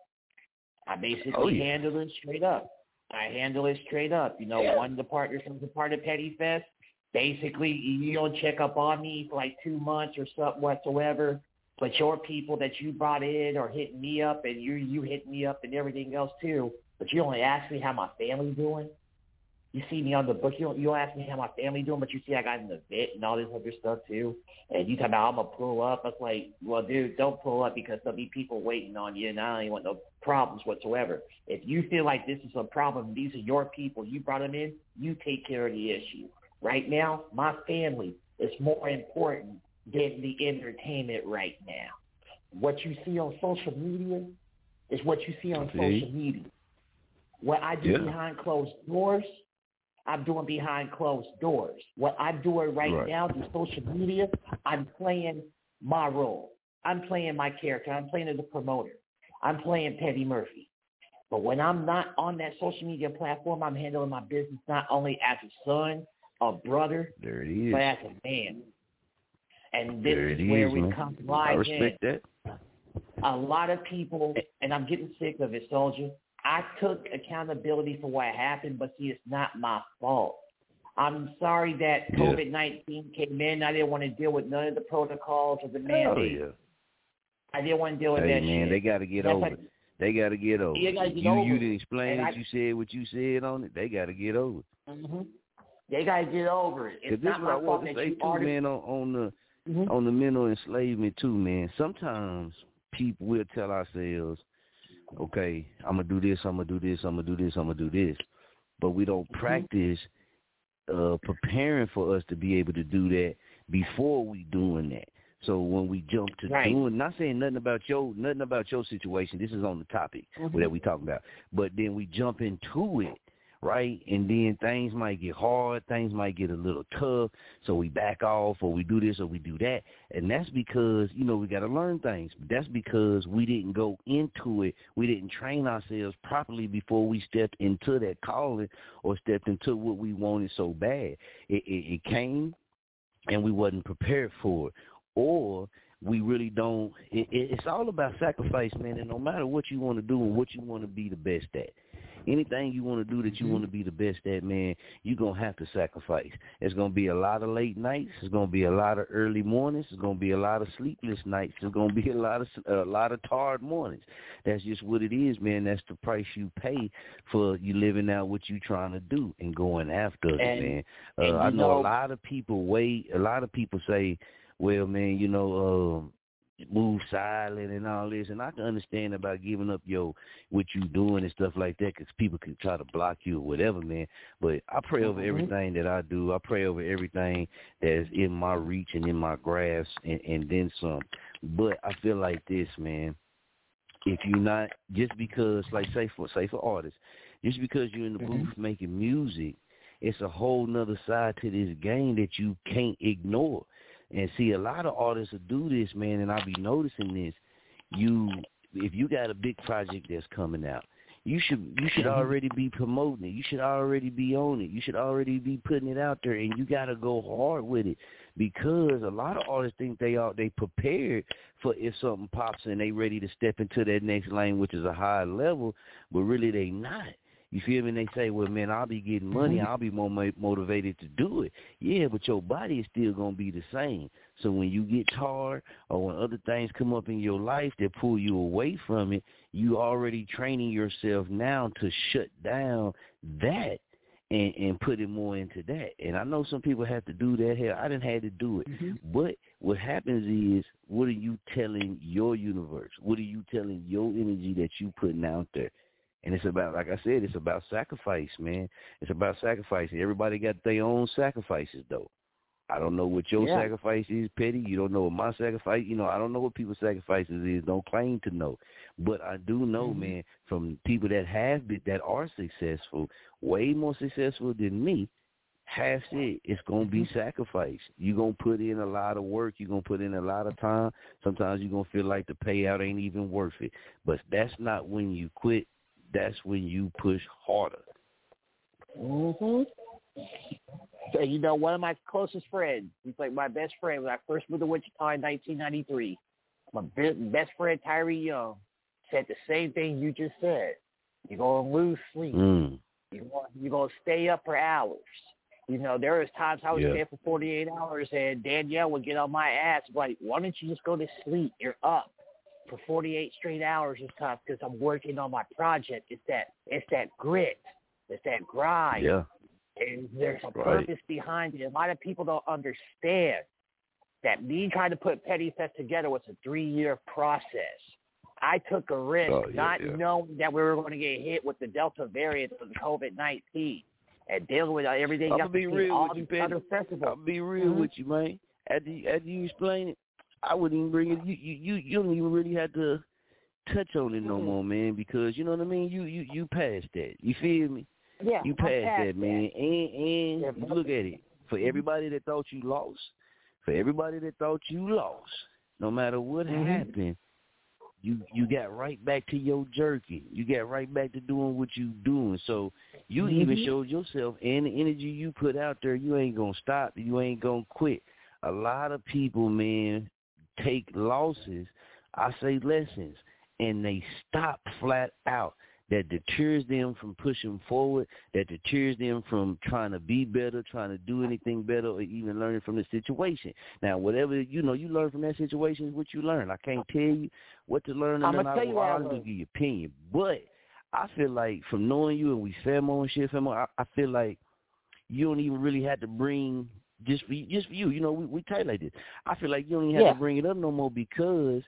[SPEAKER 5] I basically
[SPEAKER 1] Oh, yeah.
[SPEAKER 5] handled it straight up. I handle it straight up. You know, one of the partners from the part of Petty Fest, basically you don't check up on me for like two months or something whatsoever. But your people that you brought in are hitting me up and you you hit me up and everything else too. But you only ask me how my family's doing. You see me on the book, you don't you don't ask me how my family doing, but you see I got in the vet and all this other stuff too. And you talk about I'm gonna pull up. I was like, well, dude, don't pull up because there'll be people waiting on you, and I don't want no problems whatsoever. If you feel like this is a problem, these are your people. You brought them in. You take care of the issue. Right now, my family is more important than the entertainment right now. what you see on social media is what you see on social media. What I do
[SPEAKER 1] Yeah.
[SPEAKER 5] behind closed doors, I'm doing behind closed doors. What I'm doing right,
[SPEAKER 1] Right.
[SPEAKER 5] now through social media, I'm playing my role. I'm playing my character. I'm playing as a promoter. I'm playing Petty Murphy. But when I'm not on that social media platform, I'm handling my business not only as a son, a brother,
[SPEAKER 1] There it is.
[SPEAKER 5] but as a man. And this
[SPEAKER 1] There
[SPEAKER 5] is where we come
[SPEAKER 1] I respect
[SPEAKER 5] in.
[SPEAKER 1] that.
[SPEAKER 5] A lot of people, and I'm getting sick of it, Soldier. I took accountability for what happened, but see, it's not my fault. I'm sorry that
[SPEAKER 1] Yeah.
[SPEAKER 5] COVID nineteen came in. I didn't want to deal with none of the protocols or the mandates.
[SPEAKER 1] yeah.
[SPEAKER 5] I didn't want to deal with
[SPEAKER 1] Hey
[SPEAKER 5] that
[SPEAKER 1] man,
[SPEAKER 5] shit.
[SPEAKER 1] they got to get
[SPEAKER 5] That's
[SPEAKER 1] over
[SPEAKER 5] like-
[SPEAKER 1] it. They got to get over
[SPEAKER 5] You get
[SPEAKER 1] you
[SPEAKER 5] over
[SPEAKER 1] you didn't explain
[SPEAKER 5] And
[SPEAKER 1] it.
[SPEAKER 5] I-
[SPEAKER 1] you said what you said on it. They got to get over it.
[SPEAKER 5] hmm They got to get over it. It's not
[SPEAKER 1] what
[SPEAKER 5] my fault that you
[SPEAKER 1] too,
[SPEAKER 5] already.
[SPEAKER 1] man. On, on the
[SPEAKER 5] Mhm.
[SPEAKER 1] on the mental enslavement too, man. Sometimes people will tell ourselves, "Okay, I'm gonna do this. I'm gonna do this. I'm gonna do this. I'm gonna do this," but we don't
[SPEAKER 5] Mm-hmm.
[SPEAKER 1] practice uh preparing for us to be able to do that before we doing that. So when we jump to
[SPEAKER 5] Right.
[SPEAKER 1] doing, not saying nothing about your nothing about your situation. This is on the topic
[SPEAKER 5] Mhm.
[SPEAKER 1] that we talking about. But then we jump into it, right? And then things might get hard, things might get a little tough, so we back off or we do this or we do that. And that's because, you know, we got to learn things. That's because we didn't go into it. We didn't train ourselves properly before we stepped into that calling or stepped into what we wanted so bad. It, it, it came and we wasn't prepared for it. Or we really don't. It, it, it's all about sacrifice, man. And no matter what you want to do and what you want to be the best at, anything you want to do that you want to be the best at, man, you're gonna have to sacrifice. It's gonna be a lot of late nights. It's gonna be a lot of early mornings. It's gonna be a lot of sleepless nights. It's gonna be a lot of a lot of tired mornings. That's just what it is, man. That's the price you pay for you living out what you trying to do and going after it, man.
[SPEAKER 5] and
[SPEAKER 1] Uh, I know,
[SPEAKER 5] know-
[SPEAKER 1] a lot of people wait. A lot of people say, "Well, man, you know." um move silent and all this and I can understand about giving up your what you doing and stuff like that because people can try to block you or whatever man. But I pray over
[SPEAKER 5] Mhm.
[SPEAKER 1] everything that I do. I pray over everything that's in my reach and in my grasp and, and then some. But I feel like this man. If you're not just because like say for say for artists just because you're in the booth making music it's a whole nother side to this game that you can't ignore and see, a lot of artists will do this, man, and I'll be noticing this. You, if you got a big project that's coming out, you should you should
[SPEAKER 5] Mhm.
[SPEAKER 1] already be promoting it. You should already be on it. You should already be putting it out there, and you got to go hard with it because a lot of artists think they are they prepared for if something pops and they ready to step into that next lane, which is a high level, but really they not. You feel me? And they say, well, man, I'll be getting money.
[SPEAKER 5] Mhm.
[SPEAKER 1] I'll be more mo- motivated to do it. Yeah, but your body is still going to be the same. So when you get tired or when other things come up in your life that pull you away from it, you already training yourself now to shut down that and, and put it more into that. And I know some people have to do that. Hell, I didn't have to do it. But what happens is, what are you telling your universe? What are you telling your energy that you putting out there? And it's about, like I said, it's about sacrifice, man. It's about sacrifice. Everybody got their own sacrifices, though. I don't know what your
[SPEAKER 5] Yeah.
[SPEAKER 1] sacrifice is, Petty. You don't know what my sacrifice. You know, I don't know what people's sacrifices is. Don't claim to know, but I do know,
[SPEAKER 5] Mhm.
[SPEAKER 1] man, from people that have been that are successful, way more successful than me. Have said it's gonna be sacrifice. You're gonna put in a lot of work. You're gonna put in a lot of time. Sometimes you're gonna feel like the payout ain't even worth it. But that's not when you quit. That's when you push harder.
[SPEAKER 5] hmm So you know, one of my closest friends, he's like my best friend when I first moved to Wichita in 1993. My be- best friend Tyree Young said the same thing you just said. You're gonna lose sleep.
[SPEAKER 1] Mm.
[SPEAKER 5] You're gonna, you're gonna stay up for hours. You know, there was times I was
[SPEAKER 1] Yeah.
[SPEAKER 5] for 48 hours, and Danielle would get on my ass like, "Why don't you just go to sleep? You're up for 48 straight hours and stuff because I'm working on my project. It's that, it's that grit, it's that grind."
[SPEAKER 1] Yeah.
[SPEAKER 5] and there's a
[SPEAKER 1] Right.
[SPEAKER 5] purpose behind it. A lot of people don't understand that me trying to put Petty Fest together was a three-year process. I took a risk,
[SPEAKER 1] Oh, yeah,
[SPEAKER 5] not
[SPEAKER 1] yeah.
[SPEAKER 5] knowing that we were going to get hit with the Delta variant of COVID-19 and dealing with everything
[SPEAKER 1] I'm
[SPEAKER 5] else
[SPEAKER 1] gonna be real with you, Petty. I'll be real with you, man. After you, after you explain it, I wouldn't even bring it. You you you, you don't even really have to touch on it no
[SPEAKER 5] Mm.
[SPEAKER 1] more, man, because you know what I mean. You you you passed that. You feel me?
[SPEAKER 5] Yeah,
[SPEAKER 1] you passed
[SPEAKER 5] past
[SPEAKER 1] that, man. And and
[SPEAKER 5] Yeah,
[SPEAKER 1] you look at it for everybody that thought you lost, for everybody that thought you lost, no matter what
[SPEAKER 5] Mhm.
[SPEAKER 1] happened, you you got right back to your jerky. You got right back to doing what you doing. So you even
[SPEAKER 5] Mhm.
[SPEAKER 1] showed yourself and the energy you put out there. You ain't gonna stop. You ain't gonna quit. A lot of people, man, take losses. I say lessons, and they stop flat out. That deters them from pushing forward. That deters them from trying to be better, trying to do anything better, or even learning from the situation. Now, whatever you know, you learn from that situation is what you learn. I can't tell you what to learn, and then I
[SPEAKER 5] you
[SPEAKER 1] will always give you opinion. But I feel like from knowing you and we famo and shit, famo, I, I feel like you don't even really have to bring just for you, just for you. You know, we we tight like this. I feel like you don't even have
[SPEAKER 5] Yeah.
[SPEAKER 1] to bring it up no more because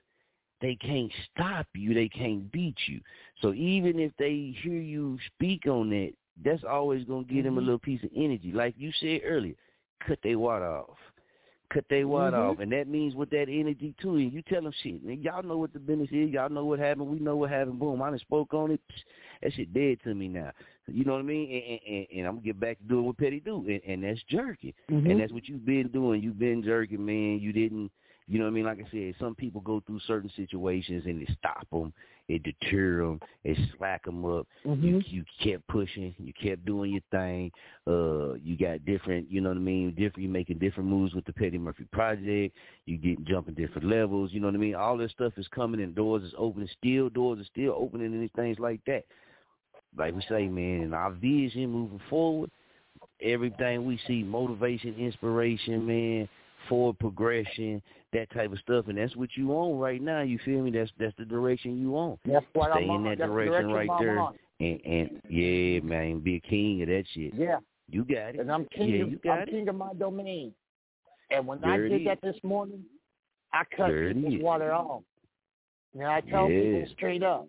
[SPEAKER 1] they can't stop you. They can't beat you. So even if they hear you speak on that, that's always gonna give them a
[SPEAKER 5] Mhm.
[SPEAKER 1] little piece of energy. Like you said earlier, cut their water off. Cut their water
[SPEAKER 5] Mhm.
[SPEAKER 1] off, and that means with that energy too. And you tell them shit, man. Y'all know what the business is. Y'all know what happened. We know what happened. Boom, I done spoke on it. Psh, That shit dead to me now. You know what I mean? And, and, and, and I'm gonna get back to doing what Petty do, and, and that's jerking.
[SPEAKER 5] Mhm.
[SPEAKER 1] And that's what you've been doing. You've been jerking, man. You didn't, you know what I mean? Like I said, some people go through certain situations and it stop them, it deter them, it slack them up. You you kept pushing, you kept doing your thing. Uh, you got different, you know what I mean? Different, you making different moves with the Petty Murphy project. You getting jumping different levels. You know what I mean? All this stuff is coming and doors is opening. Still doors are still opening and things like that. Like we say, man, and our vision moving forward everything we see motivation inspiration man forward progression that type of stuff and that's what you on right now you feel me that's that's the direction you on
[SPEAKER 5] That's what
[SPEAKER 1] stay
[SPEAKER 5] I'm
[SPEAKER 1] in
[SPEAKER 5] on.
[SPEAKER 1] that
[SPEAKER 5] That's
[SPEAKER 1] direction
[SPEAKER 5] direction
[SPEAKER 1] right there
[SPEAKER 5] on.
[SPEAKER 1] and and yeah man be a king of that shit
[SPEAKER 5] Yeah.
[SPEAKER 1] you got it
[SPEAKER 5] And I'm king
[SPEAKER 1] yeah
[SPEAKER 5] of,
[SPEAKER 1] you got
[SPEAKER 5] I'm
[SPEAKER 1] it
[SPEAKER 5] king of my domain. And when
[SPEAKER 1] There
[SPEAKER 5] I did that this morning, I cut
[SPEAKER 1] There it
[SPEAKER 5] people's
[SPEAKER 1] is.
[SPEAKER 5] water off. Now I tell
[SPEAKER 1] Yeah.
[SPEAKER 5] people straight up,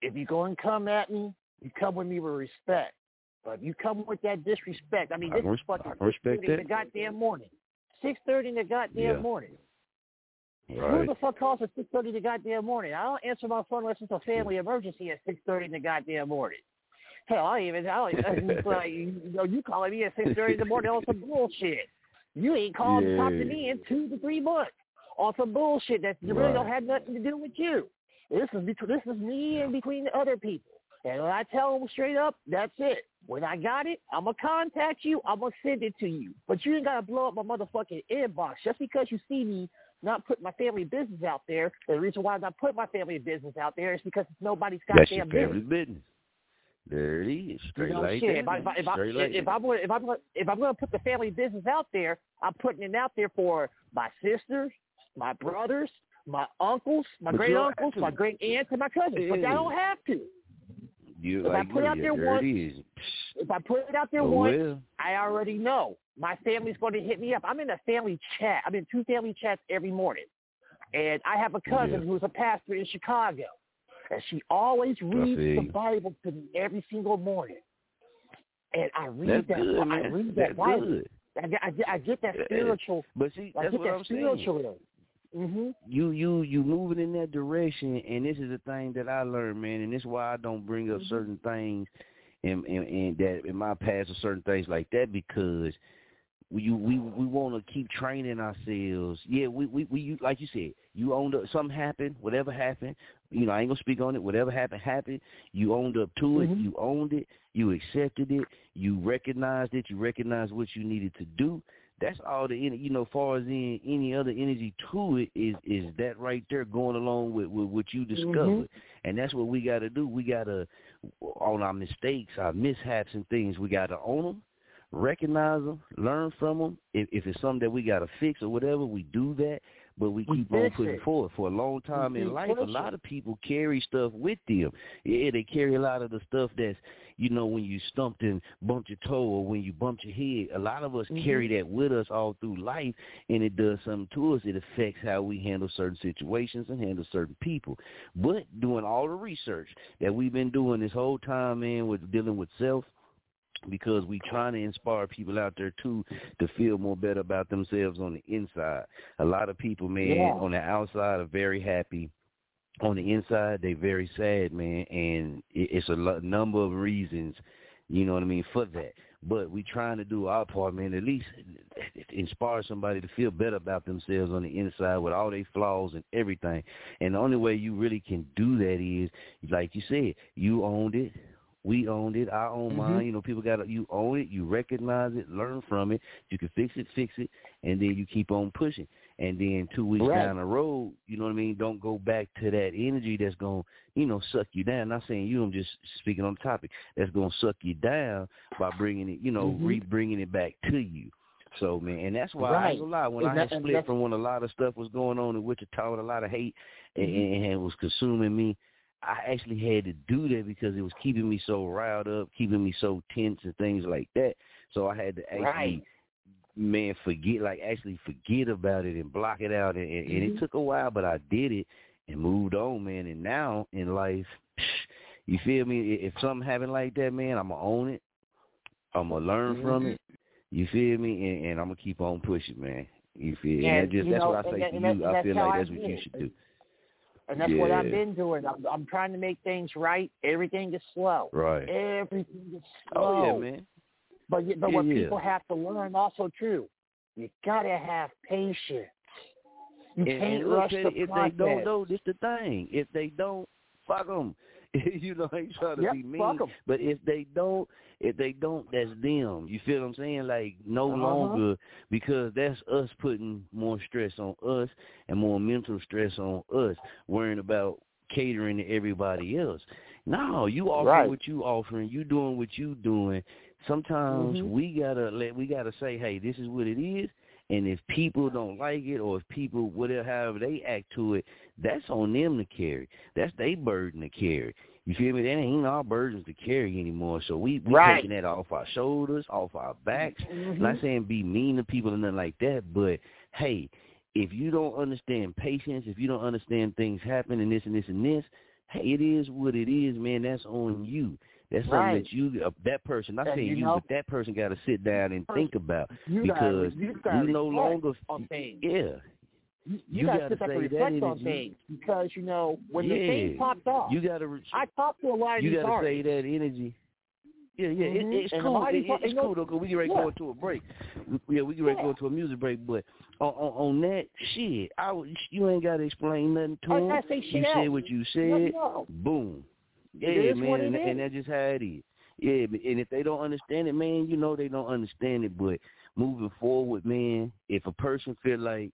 [SPEAKER 5] if you go and come at me, you come with me with respect. But if you come with that disrespect, I mean,
[SPEAKER 1] I
[SPEAKER 5] this
[SPEAKER 1] res-
[SPEAKER 5] is fucking
[SPEAKER 1] I respect
[SPEAKER 5] 6:30 in the goddamn morning. Six thirty in the goddamn
[SPEAKER 1] Yeah.
[SPEAKER 5] morning. Who the fuck calls at six thirty in the goddamn morning? I don't answer my phone unless it's a family emergency at six thirty in the goddamn morning. Hell, I even I don't, like, you know you calling me at six thirty in the morning on some bullshit. You ain't called to talk to me in two to three months on some bullshit that really don't have nothing to do with you. This is between this is me and between the other people. And when I tell them straight up, that's it. When I got it, I'm gonna contact you. I'm gonna send it to you. But you ain't gotta blow up my motherfucking inbox just because you see me not put my family business out there. The reason why I'm not putting my family business out there is because it's nobody's
[SPEAKER 1] that's your
[SPEAKER 5] goddamn
[SPEAKER 1] family
[SPEAKER 5] business.
[SPEAKER 1] business there it is straight
[SPEAKER 5] You know,
[SPEAKER 1] like
[SPEAKER 5] shit.
[SPEAKER 1] that
[SPEAKER 5] If, I, if, I, if, I, if, I'm gonna, if I'm gonna, if I'm gonna put the family business out there, I'm putting it out there for my sisters, my brothers, my uncles, my
[SPEAKER 1] But
[SPEAKER 5] great uncles, my great aunts, and my cousins. But I don't have to.
[SPEAKER 1] You
[SPEAKER 5] if I put it out there once, If I put it out there once. I already know my family's going to hit me up. I'm in a family chat. I'm in two family chats every morning, and I have a cousin
[SPEAKER 1] Yeah.
[SPEAKER 5] who's a pastor in Chicago, and she always reads the. Bible to me every single morning. And I read
[SPEAKER 1] That's
[SPEAKER 5] that.
[SPEAKER 1] good,
[SPEAKER 5] I read that
[SPEAKER 1] That's
[SPEAKER 5] Bible. I get, I get, I get that
[SPEAKER 1] eh,
[SPEAKER 5] spiritual.
[SPEAKER 1] But see,
[SPEAKER 5] I
[SPEAKER 1] that's
[SPEAKER 5] get
[SPEAKER 1] what
[SPEAKER 5] that
[SPEAKER 1] I'm saying.
[SPEAKER 5] Mm-hmm.
[SPEAKER 1] you you you moving in that direction and this is the thing that I learned, man, and this is why I don't bring up certain things and and, that in my past or certain things like that because we we we want to keep training ourselves. Yeah, we we we you, like you said, you owned up. Something happened, whatever happened. You know, I ain't gonna speak on it. Whatever happened, happened. You owned up to it. You owned it. You accepted it. You recognized it. You recognized what you needed to do. That's all the you know. Far as in any other energy to it is is that right there going along with, with what you mm-hmm. discovered, and that's what we got to do. We got to on our mistakes, our mishaps and things. We got to own them, recognize them, learn from them. If, if it's something that we got to fix or whatever, we do that. But we keep on
[SPEAKER 5] fix
[SPEAKER 1] pushing
[SPEAKER 5] it.
[SPEAKER 1] forward. For a long time in life, a lot of people carry stuff with them. Yeah, they carry a lot of the stuff that's, you know, when you stumped and bumped your toe or when you bumped your head. A lot of us
[SPEAKER 5] Mm-hmm.
[SPEAKER 1] carry that with us all through life, and it does something to us. It affects how we handle certain situations and handle certain people. But doing all the research that we've been doing this whole time, man, with dealing with self, because we trying to inspire people out there too to feel more better about themselves on the inside. A lot of people, man,
[SPEAKER 5] Yeah.
[SPEAKER 1] on the outside are very happy. On the inside, they very sad, man, and it's a number of reasons, you know what I mean, for that. But we trying to do our part, man. At least inspire somebody to feel better about themselves on the inside with all their flaws and everything. And the only way you really can do that is, like you said, you owned it. We owned it. I own mine. You know, people got to you own it. You recognize it, learn from it. You can fix it, fix it, and then you keep on pushing. And then two weeks
[SPEAKER 5] Right.
[SPEAKER 1] down the road, you know what I mean. Don't go back to that energy that's gonna, you know, suck you down. Not saying you. I'm just speaking on the topic. That's gonna suck you down by bringing it, you know,
[SPEAKER 5] Mhm.
[SPEAKER 1] re bringing it back to you. So man, and that's why I
[SPEAKER 5] Right.
[SPEAKER 1] ain't gonna lie. When
[SPEAKER 5] And
[SPEAKER 1] I had split from when a lot of stuff was going on in Wichita with a lot of hate and,
[SPEAKER 5] Mhm.
[SPEAKER 1] and was consuming me, I actually had to do that because it was keeping me so riled up, keeping me so tense and things like that. So I had to actually,
[SPEAKER 5] Right.
[SPEAKER 1] man, forget, like actually forget about it and block it out. And, and, and it took a while, but I did it and moved on, man. And now in life, you feel me? If something happened like that, man, I'm gonna own it. I'm gonna learn from
[SPEAKER 5] Mhm.
[SPEAKER 1] it. You feel me? And, and I'm gonna keep on pushing, man. You feel?
[SPEAKER 5] Yeah,
[SPEAKER 1] and just
[SPEAKER 5] you
[SPEAKER 1] that's
[SPEAKER 5] know,
[SPEAKER 1] what I say
[SPEAKER 5] that-
[SPEAKER 1] to you. I feel like
[SPEAKER 5] I
[SPEAKER 1] that's what you should do.
[SPEAKER 5] And that's what I've been doing. I'm, I'm trying to make things right. Everything is slow.
[SPEAKER 1] Right.
[SPEAKER 5] Everything is slow.
[SPEAKER 1] Oh yeah, man.
[SPEAKER 5] But y- but
[SPEAKER 1] Yeah,
[SPEAKER 5] what
[SPEAKER 1] yeah.
[SPEAKER 5] people have to learn also too, you gotta have patience. You
[SPEAKER 1] And,
[SPEAKER 5] can't
[SPEAKER 1] and
[SPEAKER 5] rush the
[SPEAKER 1] if
[SPEAKER 5] process.
[SPEAKER 1] they don't know, this the thing. If they don't, fuck them. you know, I ain't trying to
[SPEAKER 5] Yep,
[SPEAKER 1] be mean, but if they don't, if they don't, that's them. You feel what I'm saying? Like no
[SPEAKER 5] Uh-huh.
[SPEAKER 1] longer because that's us putting more stress on us and more mental stress on us, worrying about catering to everybody else. No, you offering
[SPEAKER 5] Right.
[SPEAKER 1] what you offering, you doing what you doing. Sometimes
[SPEAKER 5] Mhm.
[SPEAKER 1] we gotta let we gotta say, hey, this is what it is, and if people don't like it or if people whatever however they act to it, that's on them to carry. That's their burden to carry. You feel me? That ain't our burdens to carry anymore. So we we
[SPEAKER 5] Right.
[SPEAKER 1] taking that off our shoulders, off our backs.
[SPEAKER 5] Mhm.
[SPEAKER 1] Not saying be mean to people and nothing like that, but hey, if you don't understand patience, if you don't understand things happen and this and this and this, hey, it is what it is, man. That's on you. That's something that you, uh, that person, not saying
[SPEAKER 5] you
[SPEAKER 1] you,
[SPEAKER 5] know-
[SPEAKER 1] but that person got to sit down and think about
[SPEAKER 5] You
[SPEAKER 1] because
[SPEAKER 5] you
[SPEAKER 1] we no longer,
[SPEAKER 5] on
[SPEAKER 1] yeah,
[SPEAKER 5] You, you,
[SPEAKER 1] you
[SPEAKER 5] gotta,
[SPEAKER 1] gotta
[SPEAKER 5] sit back and
[SPEAKER 1] say that
[SPEAKER 5] reflect on things because you know when the
[SPEAKER 1] Yeah.
[SPEAKER 5] thing popped off.
[SPEAKER 1] you got to, Re-
[SPEAKER 5] I talked to a lot of
[SPEAKER 1] you
[SPEAKER 5] these
[SPEAKER 1] got to say that energy. Yeah, yeah, it,
[SPEAKER 5] Mhm.
[SPEAKER 1] it's
[SPEAKER 5] And
[SPEAKER 1] cool. It, it's
[SPEAKER 5] you know-
[SPEAKER 1] cool though, cause we get ready to
[SPEAKER 5] Yeah.
[SPEAKER 1] go into a break. We- Yeah, we get ready to go
[SPEAKER 5] Yeah.
[SPEAKER 1] into a music break. But on, on, on that shit, I you ain't got to explain nothing to
[SPEAKER 5] say
[SPEAKER 1] You
[SPEAKER 5] else.
[SPEAKER 1] what you said.
[SPEAKER 5] no.
[SPEAKER 1] Boom. Yeah,
[SPEAKER 5] It
[SPEAKER 1] man,
[SPEAKER 5] it
[SPEAKER 1] and, and that's just how it is. Yeah, and if they don't understand it, man, you know they don't understand it. But moving forward, man, if a person feel like,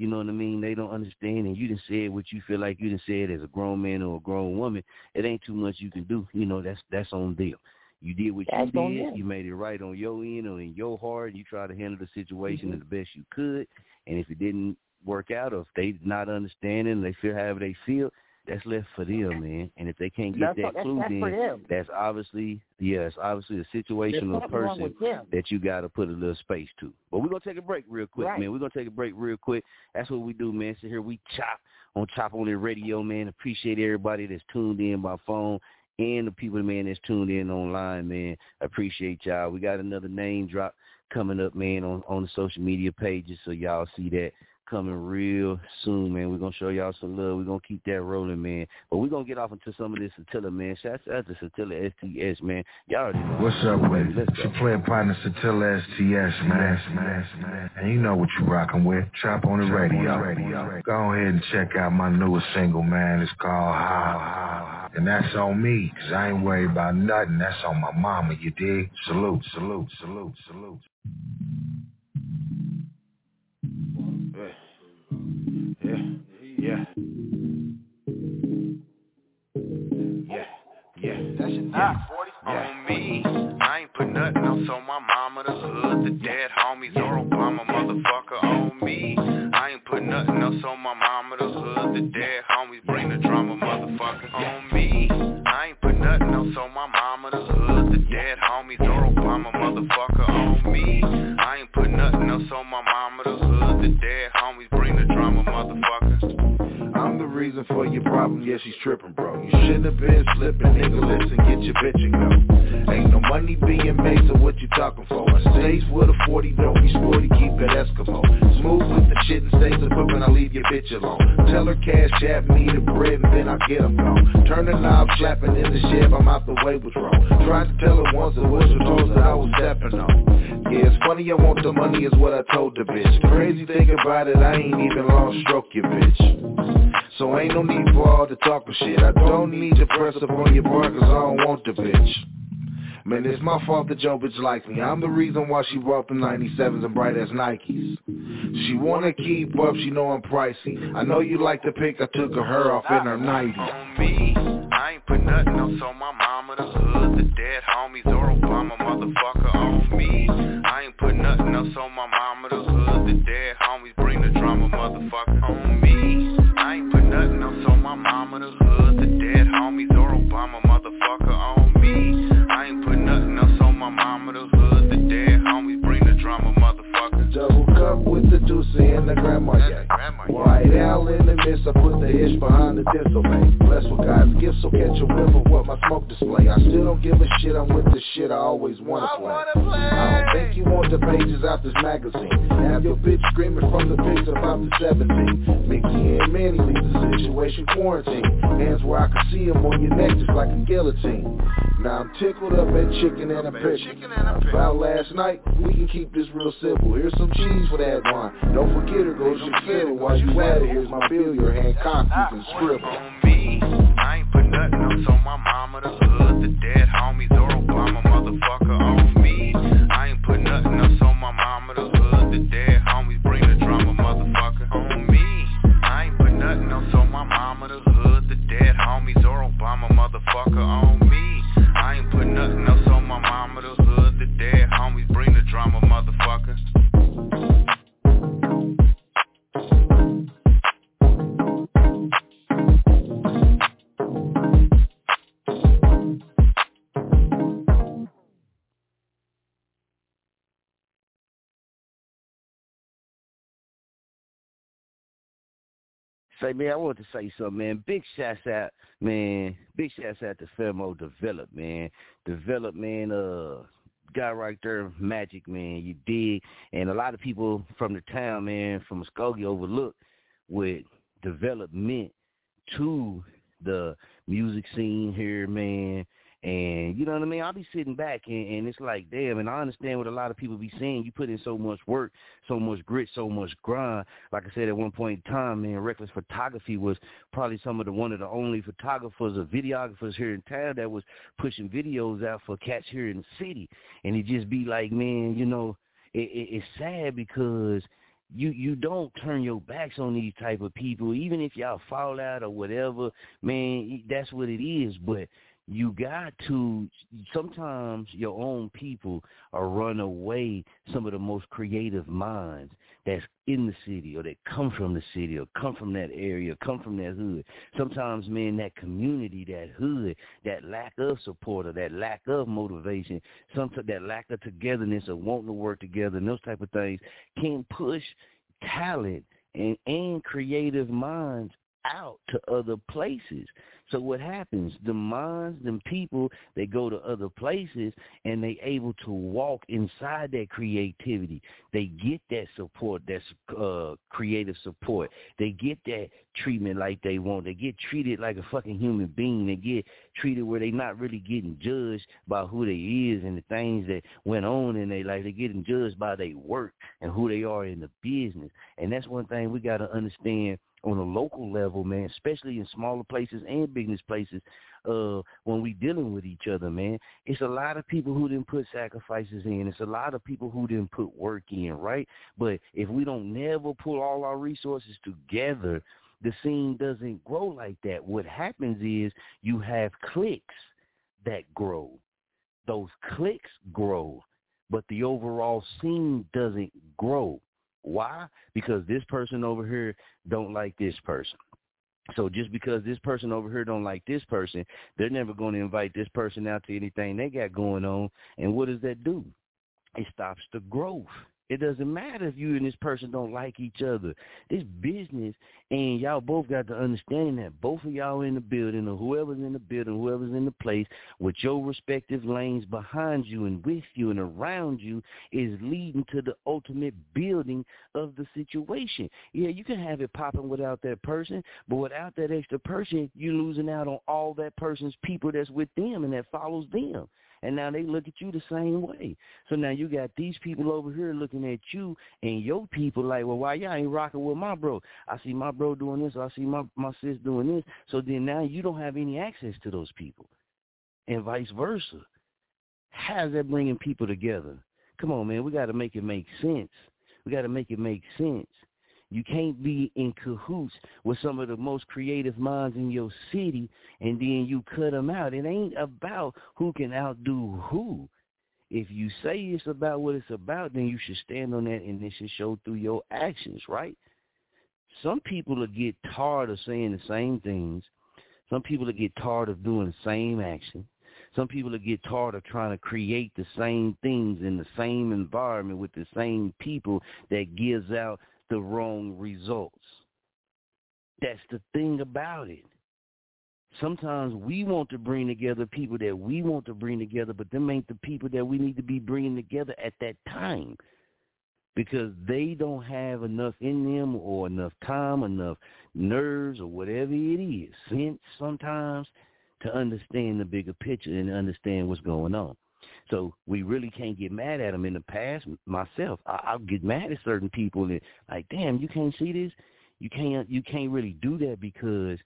[SPEAKER 1] you know what I mean, they don't understand, and you done said what you feel like you done said as a grown man or a grown woman, it ain't too much you can do. You know, that's that's on them. You did what
[SPEAKER 5] That's
[SPEAKER 1] you did. You made it right on your end or in your heart. You tried to handle the situation
[SPEAKER 5] Mhm.
[SPEAKER 1] the best you could. And if it didn't work out, or if they not understanding, they feel however they feel, that's left for them, man. And if they can't get
[SPEAKER 5] That's,
[SPEAKER 1] that clue,
[SPEAKER 5] that's
[SPEAKER 1] then that's obviously yeah, it's obviously a situational person that you got to put a little space to. But we're gonna take a break real quick,
[SPEAKER 5] Right.
[SPEAKER 1] man. We're gonna take a break real quick. That's what we do, man. So here we chop on Chop On It Radio, man. Appreciate everybody that's tuned in by phone and the people, man, that's tuned in online, man. Appreciate y'all. We got another name drop coming up, man, on on the social media pages, so y'all see that coming real soon, man. We're gonna show y'all some love. We're gonna keep that rolling, man. But we're gonna get off into some of this Satilla, man. Shout out to Satilla STS, man. Y'all already know.
[SPEAKER 21] What's up with
[SPEAKER 1] Baby,
[SPEAKER 21] it? It's your player partner Satilla STS, man. And you know what you rockin' with. Chop On It Radio. Go ahead and check out my newest single, man. It's called How. And that's on me, cause I ain't worried about nothing. That's on my mama, you dig? Salute, salute, salute, salute.
[SPEAKER 2] Yeah, yeah. Yeah, yeah. That's your knock, 40.
[SPEAKER 22] on me. I ain't put nothing else on my mama, the hood, the dead homies, or Obama, motherfucker on me. I ain't put nothing else on my mama, the hood, the dead homies, bring the drama, motherfucker on me. I ain't put nothing else on my mama, the hood, the dead homies, or Obama, motherfucker on me. I ain't put nothing else on my mama, the hood, the dead homies, bring the drama, motherfucker.
[SPEAKER 21] I'm the reason for your problem, yeah, she's tripping, bro. You shouldn't have been slipping, nigga, listen, get your bitch and go. Ain't no money being made, so what you talking for? I stays with a 40, don't be sporty, keep it Eskimo. Smooth with the shit and stays equipping, I leave your bitch alone. Tell her cash app me the bread and then I get them gone. Turn the knob, slapping in the shed, I'm out the way, what's wrong? Tried to tell her once, it was the toes that I was stepping on. Yeah, it's funny, I want the money is what I told the bitch. The crazy thing about it, I ain't even long stroke your bitch. So ain't no need for all the talking shit. I don't need to press up on your bar cause I don't want the bitch. Man, it's my fault that your bitch likes me. I'm the reason why she bought the 97s and bright ass Nikes. She wanna keep up, she know I'm pricey. I know you like to pick, I took her off in her 90s.
[SPEAKER 22] On me, I ain't put nothing else on my mama, the hood, the dead homies, or Obama, motherfucker on me. Put nothing else on my mama, the hood, the dead homies, bring the drama, motherfucker on me. I ain't put nothing else on my mama, the hood, the dead homies, or Obama, motherfucker on me.
[SPEAKER 21] Double cup with the deuce and the grandma yak. White owl in the midst, I put the ish behind the distal man. Blessed with God's gift, so catch a whiff of what my smoke display. I still don't give a shit, I'm with the shit I always wanna play. I don't think you want the pages out this magazine. Have your bitch screaming from the pics about the 17. Mickey and Manny leave the situation quarantine. Hands where I can see them on your neck just like a guillotine. Now I'm tickled up at chicken and a pickle. About last night, we can keep this real simple. Here's some cheese for that wine. Don't forget her, go to fiddle while you at it. Here's my bill, your hand cocked, you can scribble.
[SPEAKER 22] Me, I ain't put nothing else on my mama, the hood, the dead
[SPEAKER 1] Say, man, I want to say something, man. Big shouts out, man. Big shouts out to Femo Develop, man. Develop, man, uh, guy right there, Magic, man. You dig? And a lot of people from the town, man, from Muskogee overlook with development to the music scene here, man. And you know what I mean? I'll be sitting back and, and it's like, damn, and I understand what a lot of people be saying. You put in so much work, so much grit, so much grind. Like I said at one point in time, man, Reckless Photography was probably some of the one of the only photographers or videographers here in town that was pushing videos out for cats here in the city. And it just be like, man, you know, it, it, it's sad because you you don't turn your backs on these type of people, even if y'all fall out or whatever. Man, that's what it is. But you got to sometimes your own people are run away some of the most creative minds that's in the city or that come from the city or come from that area, come from that hood. Sometimes, man, that community, that hood, that lack of support or that lack of motivation, sometimes that lack of togetherness or wanting to work together and those type of things can push talent and, and creative minds out to other places. So what happens? The minds, them people, they go to other places and they able to walk inside that creativity. They get that support, that uh, creative support. They get that treatment like they want. They get treated like a fucking human being. They get treated where they not really getting judged by who they is and the things that went on in their life. They getting judged by their work and who they are in the business. And that's one thing we got to understand on a local level, man, especially in smaller places and business places, uh, when we dealing with each other, man. It's a lot of people who didn't put sacrifices in. It's a lot of people who didn't put work in, right? But if we don't never pull all our resources together, the scene doesn't grow like that. What happens is you have cliques that grow. Those cliques grow, but the overall scene doesn't grow. Why? Because this person over here don't like this person. So just because this person over here don't like this person, they're never going to invite this person out to anything they got going on. And what does that do? It stops the growth. It doesn't matter if you and this person don't like each other. This business, and y'all both got to understand that both of y'all in the building, or whoever's in the building, whoever's in the place, with your respective lanes behind you and with you and around you, is leading to the ultimate building of the situation. Yeah, you can have it popping without that person, but without that extra person, you're losing out on all that person's people that's with them and that follows them and now they look at you the same way. So now you got these people over here looking at you and your people like, well, why y'all ain't rocking with my bro? I see my bro doing this, I see my my sis doing this. So then now you don't have any access to those people, and vice versa. How's that bringing people together? Come on, man, we got to make it make sense. We got to make it make sense. You can't be in cahoots with some of the most creative minds in your city and then you cut them out. It ain't about who can outdo who. If you say it's about what it's about, then you should stand on that and it should show through your actions, right? Some people will get tired of saying the same things. Some people will get tired of doing the same action. Some people will get tired of trying to create the same things in the same environment with the same people that gives out the wrong results. That's the thing about it. Sometimes we want to bring together people that we want to bring together, but them ain't the people that we need to be bringing together at that time because they don't have enough in them or enough time, enough nerves or whatever it is, sense sometimes to understand the bigger picture and understand what's going on. So we really can't get mad at them. In the past, myself, I, I'll get mad at certain people and like, damn, you can't see this. You can't. You can't really do that because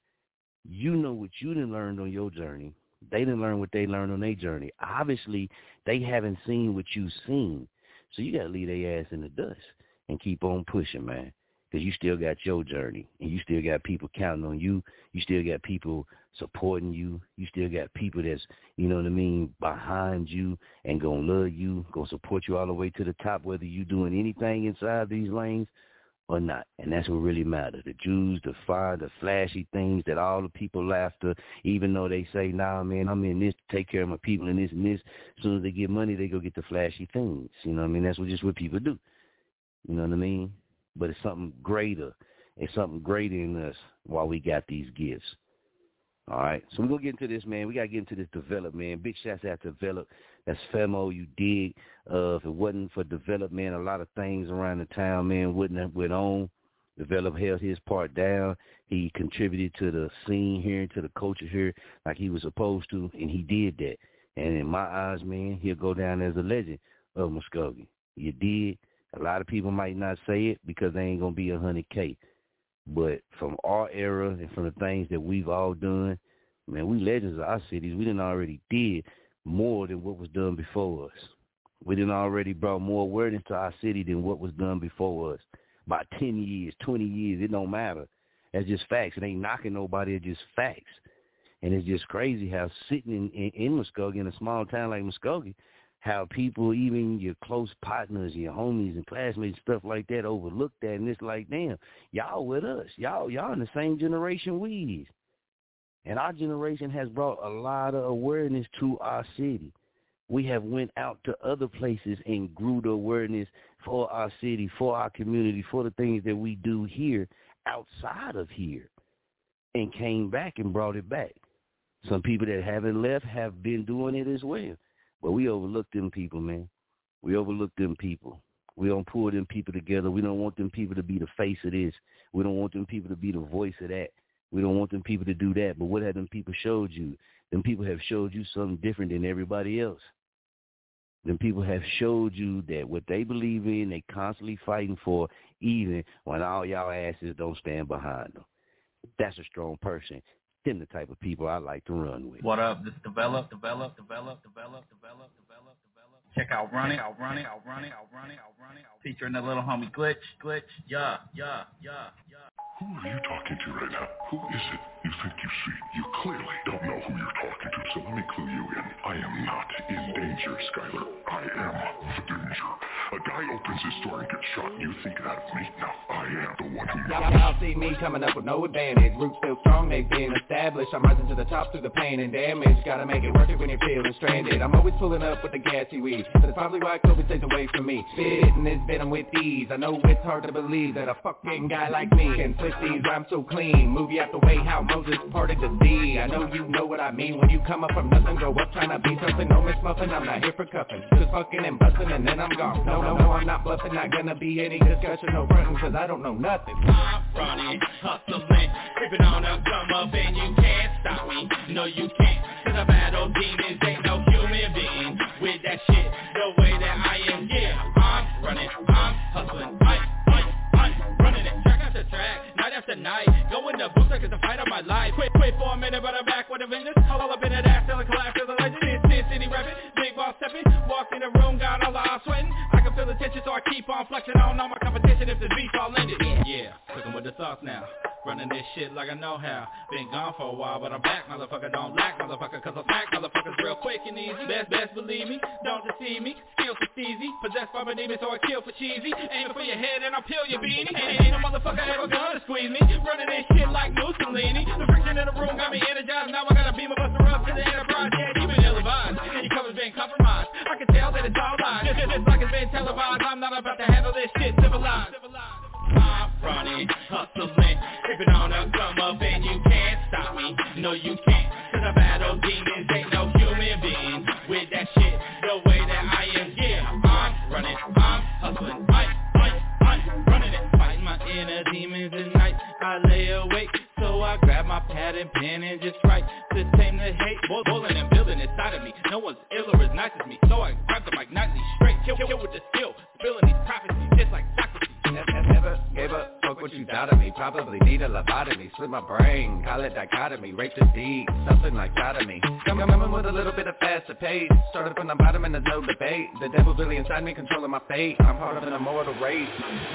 [SPEAKER 1] you know what you didn't learn on your journey. They didn't learn what they learned on their journey. Obviously, they haven't seen what you've seen. So you got to leave their ass in the dust and keep on pushing, man because you still got your journey and you still got people counting on you. You still got people supporting you. You still got people that's, you know what I mean, behind you and going to love you, going to support you all the way to the top, whether you doing anything inside these lanes or not. And that's what really matters. The Jews, the fire, the flashy things that all the people after, even though they say, nah, man, I'm in this to take care of my people and this and this. As soon as they get money, they go get the flashy things. You know what I mean? That's what just what people do. You know what I mean? but it's something greater. It's something greater in us while we got these gifts. All right. So we're gonna get into this, man. We gotta get into this develop, man. Big shouts out to develop. That's Femo, you dig. Uh if it wasn't for development, a lot of things around the town, man, wouldn't have went on. Develop held his part down. He contributed to the scene here, to the culture here, like he was supposed to, and he did that. And in my eyes, man, he'll go down as a legend of Muskogee. You did. A lot of people might not say it because they ain't gonna be a hundred K. But from our era and from the things that we've all done, man, we legends of our cities. We didn't already did more than what was done before us. We didn't already brought more awareness to our city than what was done before us. By ten years, twenty years, it don't matter. That's just facts. It ain't knocking nobody. It's just facts. And it's just crazy how sitting in, in, in Muskogee, in a small town like Muskogee, how people, even your close partners, your homies and classmates, stuff like that, overlook that, and it's like, damn, y'all with us, y'all, y'all in the same generation we is, and our generation has brought a lot of awareness to our city. We have went out to other places and grew the awareness for our city, for our community, for the things that we do here outside of here, and came back and brought it back. Some people that haven't left have been doing it as well. But we overlook them people, man. We overlook them people. We don't pull them people together. We don't want them people to be the face of this. We don't want them people to be the voice of that. We don't want them people to do that. But what have them people showed you? Them people have showed you something different than everybody else. Them people have showed you that what they believe in, they constantly fighting for, even when all y'all asses don't stand behind them. That's a strong person them the type of people I like to run with.
[SPEAKER 23] What up? This develop, develop, develop, develop, develop, develop, develop. Check out running, out running, out running, out running, out running, out featuring the little homie glitch, glitch, yeah, yeah, yeah, yeah.
[SPEAKER 24] Who are you talking to right now? Who is it you think you see? You clearly don't know who you're talking to, so let me clue you in. I am not in danger, Skyler. I am the danger. A guy opens his door and gets shot, you think that of me? No, I am the one who...
[SPEAKER 25] Y'all
[SPEAKER 26] see me coming up with no advantage Roots still strong, they've been established I'm rising to the top through the pain and damage Gotta make it worth it when you're feeling stranded I'm always pulling up with the gassy weed That's probably why COVID stays away from me Spitting this venom with ease I know it's hard to believe that a fucking guy like me Can these rhymes so clean. You out the way how Moses parted the sea. I know you know what I mean When you come up from nothing, grow up trying to be something. No miss muffin, I'm not here for cuffing. Just fucking and busting and then I'm gone. No, no, no, I'm not bluffing. Not gonna be any discussion, no frontin' Cause I don't know nothing.
[SPEAKER 6] I'm running, hustling, creeping on up, come up and you can't stop me. No you can't, cause I battle demons Ain't no human being with that shit The way that I am, yeah I'm running, I'm hustling, I'm after night. Going to boots like it's the fight of my life. Quit, quit for a minute but I'm back with a vengeance. All up in that ass till I collapse as a legend It's City rapping, big boss stepping. Walked in the room, got all the eyes sweating. I can feel the tension so I keep on flexing I don't know my competition. If this beef all ended Yeah, cooking with the sauce now Running this shit like I know how Been gone for a while but I'm back Motherfucker. Don't lack motherfucker cause I smack Motherfuckers real quick and easy. Best, best believe me, don't deceive me. Skills for easy, possessed by my demons so I kill for cheesy. Aiming for your head and I'll peel your beanie. Ain't, a motherfucker ever gonna squeeze me. Running this shit like Mussolini The friction in the room got me energized. Now I gotta beam a buster up to the enterprise. Yeah, you been ill-advised. And your cover's been compromised. I can tell that it's all lies. Just, just like it's been televised I'm not about to handle this shit civilized. I'm running, hustling, creeping on up, come up and you can't stop me. No you can't, cause I battle demons Ain't no human being. With that shit The way that I am, yeah I'm running, I'm hustling, I, I, I'm running it. Fighting my inner demons at night I lay awake, so I grab my pad and pen and just write. To tame the hate, boiling and building inside of me. No one's ill or as nice as me, so I grab the mic nightly straight Kill, kill with the skill, spilling these prophecies just like Socrates
[SPEAKER 26] Never gave up, fuck what you thought of me. Probably need a lobotomy, split my brain. Call it dichotomy, rape the deed. Something like sodomy. Come coming with a little bit of faster pace Started from the bottom and there's no debate. The devil's really inside me, controlling my fate. I'm part of an immortal race.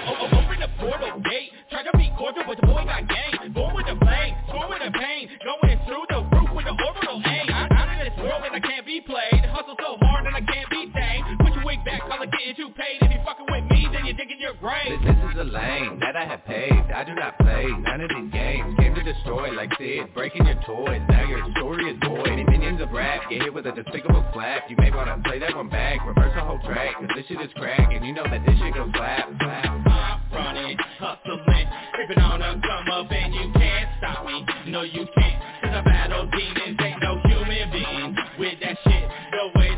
[SPEAKER 6] Oh, Open the portal gate. Try to be cordial, but the boy got game Born with the flame, born with the pain. Going through the roof with the orbital aim. I'm out of this world and I can't be played. Hustle so hard and I can't be tamed Back, call it getting too paid. If you fucking with me, then you're digging your grave.
[SPEAKER 26] This, this is a lane that I have paved. I do not play none of these games. Came to destroy like Sid Breaking your toys. Now your story is void. Minions of rap Get hit with a despicable slap You may wanna play that one back Reverse the whole track. Cause this shit is crack And you know that this shit goes slap slap.
[SPEAKER 6] I'm running, hustling Creeping on up, come up and you can't stop me. No you can't. Cause I battle demons Ain't no human being With that shit. The way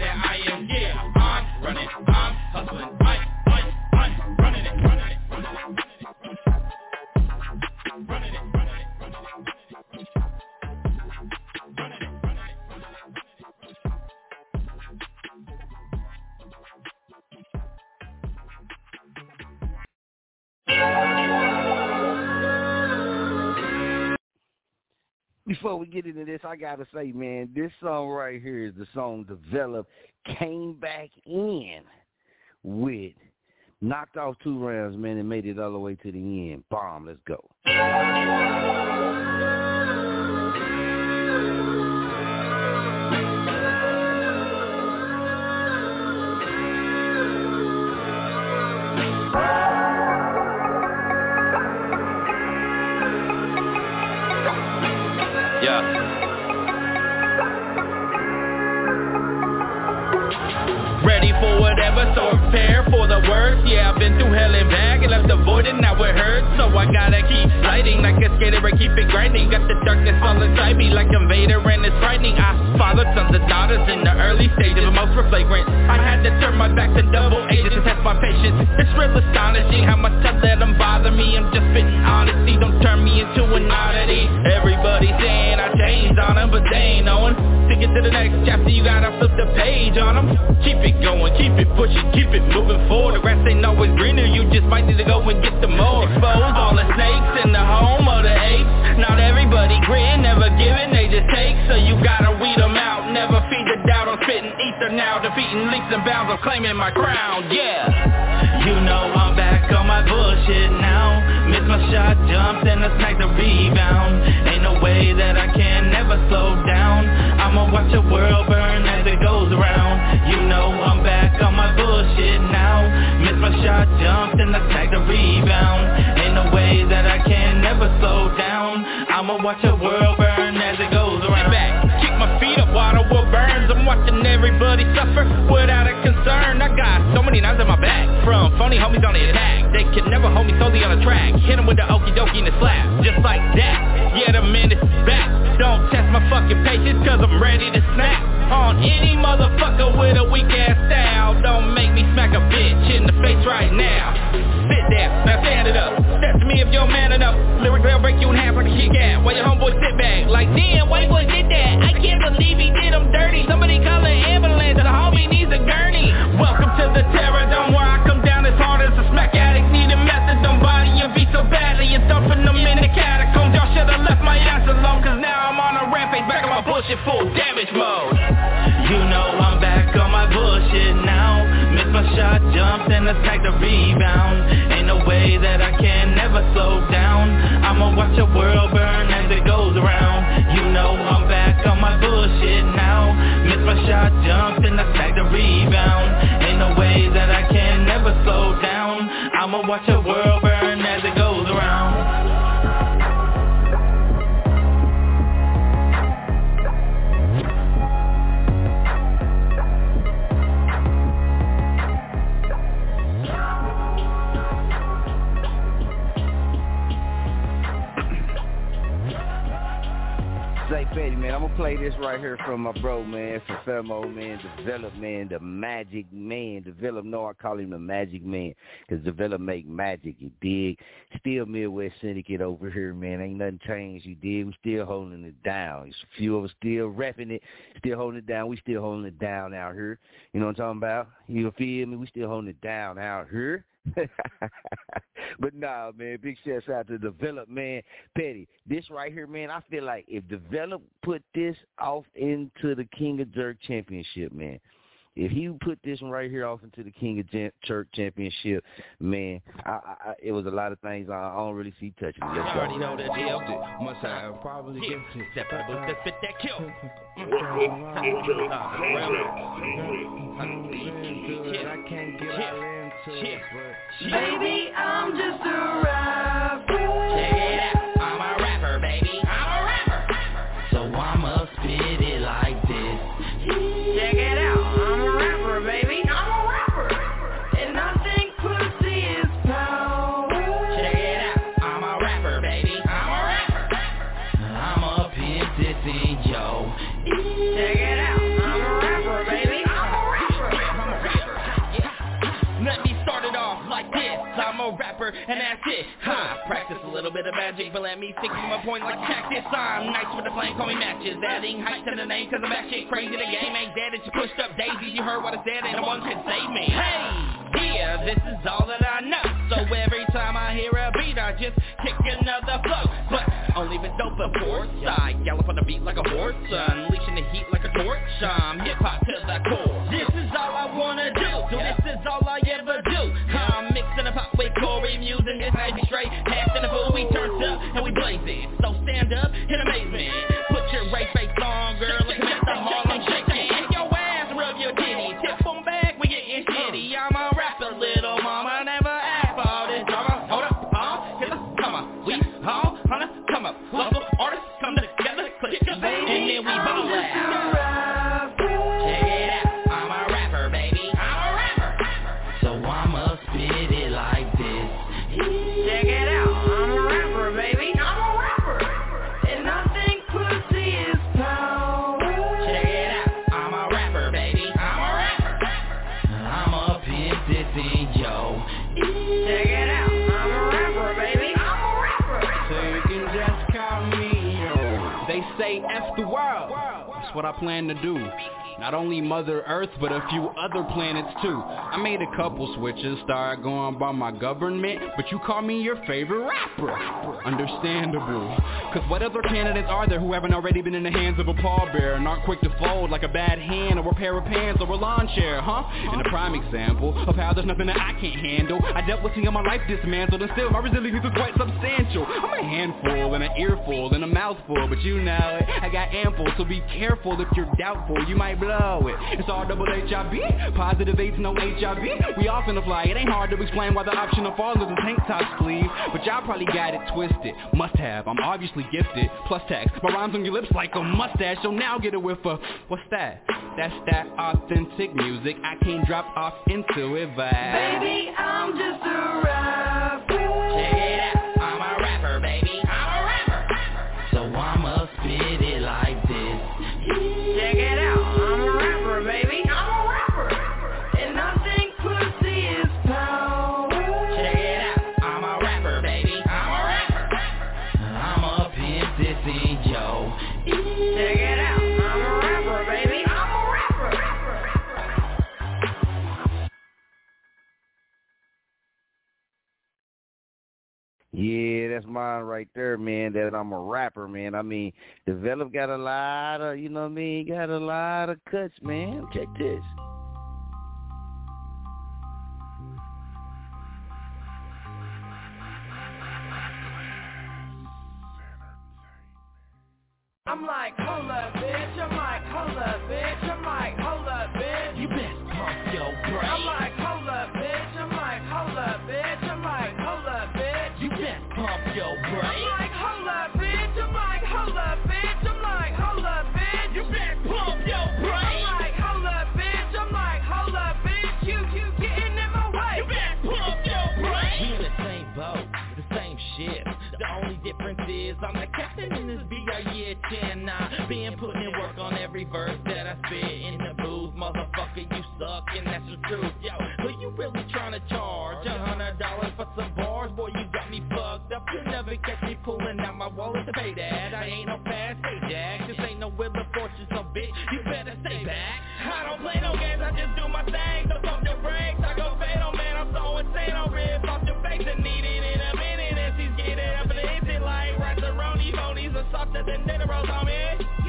[SPEAKER 6] running I'm hustling
[SPEAKER 1] Before we get into this, I gotta say, man, this song right here is the song developed, came back in with, knocked off two rounds, man, and made it all the way to the end. Bomb, let's go.
[SPEAKER 6] Now it hurts So I gotta keep lighting like a skater and keep it grinding. Got the darkness all inside me like a Vader and it's frightening. I fathered sons and daughters in the early stages, but most were flagrant. I had to turn my back to double agents to test my patience. It's real astonishing how much I let them bother me. I'm just spitting honesty, don't turn me into an oddity. Everybody saying I changed on them, but they ain't knowing. To get to the next chapter, you gotta flip the page on them Keep it going, keep it pushing, keep it moving forward. The grass ain't always greener, you just might need to go and get the more Expose all the snakes in the home of the apes. Not everybody grin, never giving, they just take. So you gotta weed them out, never feed the doubt. I'm spitting ether now, defeating leaps and bounds. I'm claiming my crown, yeah. You know I'm back on my bullshit now Missed my shot, jumped and I snagged the rebound. Ain't no way that I can never slow down. I'ma watch the world burn as it goes around. You know I'm back on my bullshit now. Missed my shot, jumped and I snagged the rebound. Ain't no way that I can never slow down.
[SPEAKER 27] I'ma watch the world burn as it goes
[SPEAKER 6] the world burns. I'm watching everybody suffer without a concern. I got so many knives in my back from phony homies on the attack. They can never hold me solely on the track. Hit 'em with the okie dokie and the slap, just like that. Yeah, the minute is back. Don't test my fucking patience, cause I'm ready to snap on any motherfucker with a weak ass style. Don't make me smack a bitch in the face right now. Sit there, now stand it up. Me if you're man enough. Lyrics will break you in half like a Kit Kat. While your homeboy sit back, like damn, white boy did that. I can't believe he did him dirty. Somebody call an ambulance, the homie needs a gurney. Welcome to the terror dome where I come down as hard as a smack addict. Needing methadone body and beat so badly and dumping them in the catacombs. Y'all should've left my ass alone, cause now I'm on a rampage back on my bullshit full damage mode.
[SPEAKER 27] You know I'm back on my bullshit now my shot, jumped and attacked the rebound. Ain't no way that I can never slow down. I'ma watch the world burn as it goes around. You know I'm back on my bullshit now. Missed my shot, jumped and attacked the rebound. Ain't no way that I can never slow down. I'ma watch the world burn
[SPEAKER 1] Say Petty, man, I'm gonna play this right here from my bro, man, from Femo, man, Develop, man, the magic man. Develop, no, I call him the magic man, because Develop make magic, you dig? Still Midwest Syndicate over here, man, ain't nothing changed, you dig? We still holding it down. There's a few of us still repping it, still holding it down. We still holding it down out here. You know what I'm talking about? You feel me? We still holding it down out here. but nah, man, big shouts out to Develop, man. Petty, this right here, man, I feel like if Develop put this off into the King of Jerk Championship, man, if he put this one right here off into the King of Gen- Jerk Championship, man, I, I, I, it was a lot of things I, I don't really see touching. Let's
[SPEAKER 6] You already know the deal.
[SPEAKER 26] Must have probably
[SPEAKER 6] Yeah,
[SPEAKER 26] gifted.
[SPEAKER 6] step in the booth, let's fit that kill.
[SPEAKER 26] I can't get all into it, but
[SPEAKER 27] Baby, I'm just a rapper.
[SPEAKER 6] Little bit of magic, but let me stick to my point like cactus. I'm nice with the flame, call me matches. Adding height to the name, cause I'm actually crazy. The game ain't dead, it's pushed up daisies. You heard what I said, and no one can save me. Hey, yeah, this is all that I know. So every time I hear a beat, I just kick another flow. But only been dope before. I gallop on the beat like a horse, unleashing the heat like a torch. I'm hip hop to the core. This is all I wanna do. This is all I ever do. With Corey Muse and this ain't straight. Half in the fool, we turned up and we blaze it. So stand up in amazement.
[SPEAKER 26] What I plan to do. Not only Mother Earth, but a few other planets too. I made a couple switches, started going by my government, but you call me your favorite rapper. Understandable. Cause what other candidates are there who haven't already been in the hands of a pallbearer and aren't quick to fold like a bad hand or a pair of pants or a lawn chair, huh? And a prime example of how there's nothing that I can't handle. I dealt with seeing my life dismantled and still my resilience is quite substantial. I'm a handful and an earful and a mouthful, but you know it. I got ample, so be careful if you're doubtful. You might blow with. It's all double HIV, positive AIDS, no HIV. We off in the fly, it ain't hard to explain why the option of all is a tank top sleeve. But y'all probably got it twisted. Must have, I'm obviously gifted. Plus tax, my rhymes on your lips like a mustache. So now get a whiff of, what's that? That's that authentic music. I can't drop off into it vibe.
[SPEAKER 25] Baby, I'm just a rapper.
[SPEAKER 1] Mine right there, man. That I'm a rapper, man. I mean, Develop got a lot of, you know what I mean? Got a lot of cuts, man. Check this.
[SPEAKER 25] I'm like, hold
[SPEAKER 27] Captain in this BR year 10 now. Been putting in work on every verse that I spit in the booth. Motherfucker, you suck and that's the truth. Yo, who you really trying to charge? A hundred dollars for some bars? Boy, you got me fucked up. You never catch me pulling out my wallet to pay that. Softer than dinner rolls on me.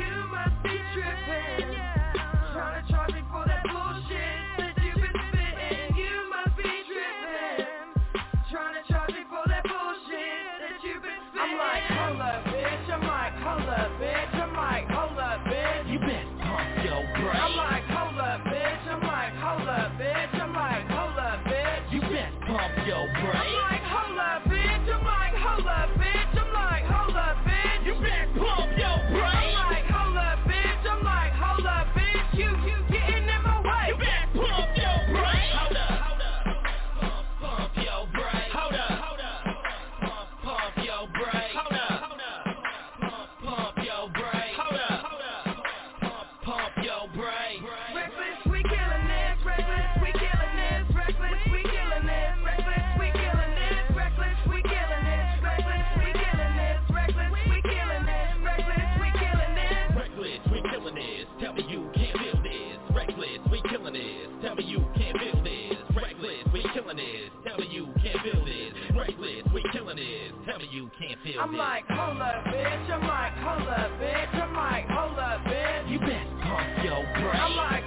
[SPEAKER 25] You
[SPEAKER 27] can't feel
[SPEAKER 25] I'm
[SPEAKER 27] this.
[SPEAKER 25] like, hold up, bitch. I'm like, hold up, bitch. I'm like, hold up, bitch.
[SPEAKER 27] You best pump your brakes.
[SPEAKER 25] I'm like,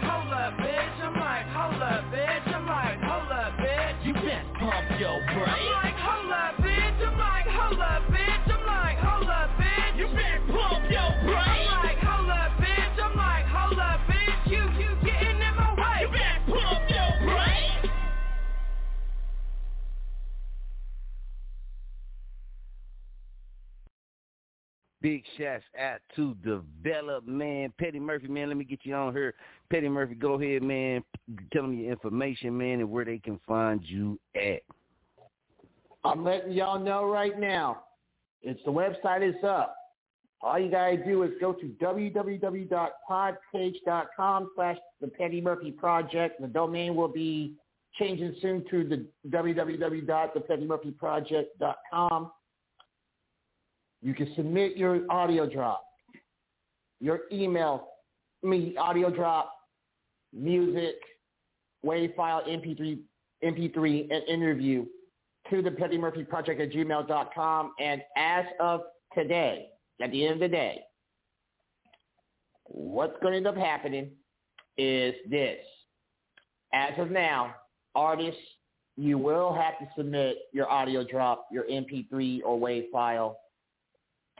[SPEAKER 1] Big shouts out to Develop, man. Petty Murphy, man. Let me get you on here. Petty Murphy, go ahead, man. Tell them your information, man, and where they can find you at.
[SPEAKER 5] I'm letting y'all know right now. It's the website is up. All you gotta do is go to www.podpage.com slash the Petty Murphy Project. The domain will be changing soon to the www.thepettymurphyproject.com. You can submit your audio drop, your email, me audio drop, music, WAV file, MP3, MP3, and interview to the Petty Murphy Project at gmail.com. And as of today, at the end of the day, what's going to end up happening is this. As of now, artists, you will have to submit your audio drop, your MP3 or WAV file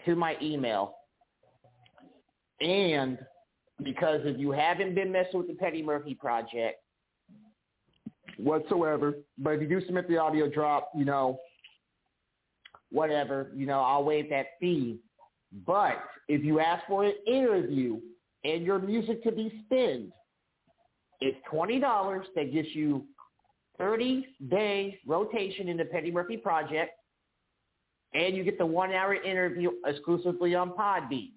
[SPEAKER 5] to my email. And Because if you haven't been messing with the Petty Murphy project whatsoever, but if you do submit the audio drop, you know, whatever, you know, I'll waive that fee. But if you ask for an interview and your music to be spinned, it's twenty dollars that gets you thirty day rotation in the Petty Murphy project, and you get the one hour interview exclusively on Podbean.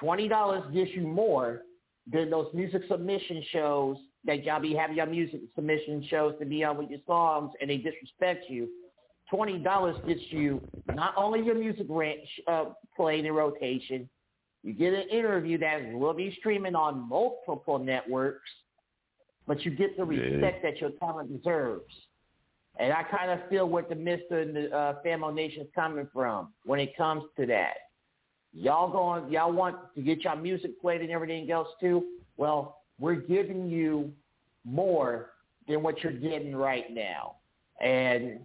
[SPEAKER 5] Twenty dollars gets you more than those music submission shows that y'all be having your music submission shows to be on with your songs and they disrespect you. Twenty dollars gets you not only your music rent uh, played in rotation, you get an interview that will be streaming on multiple networks, but you get the respect that your talent deserves. And I kind of feel what the Mister and the uh, Famo Nation is coming from when it comes to that. Y'all going, y'all want to get your music played and everything else too. Well, we're giving you more than what you're getting right now, and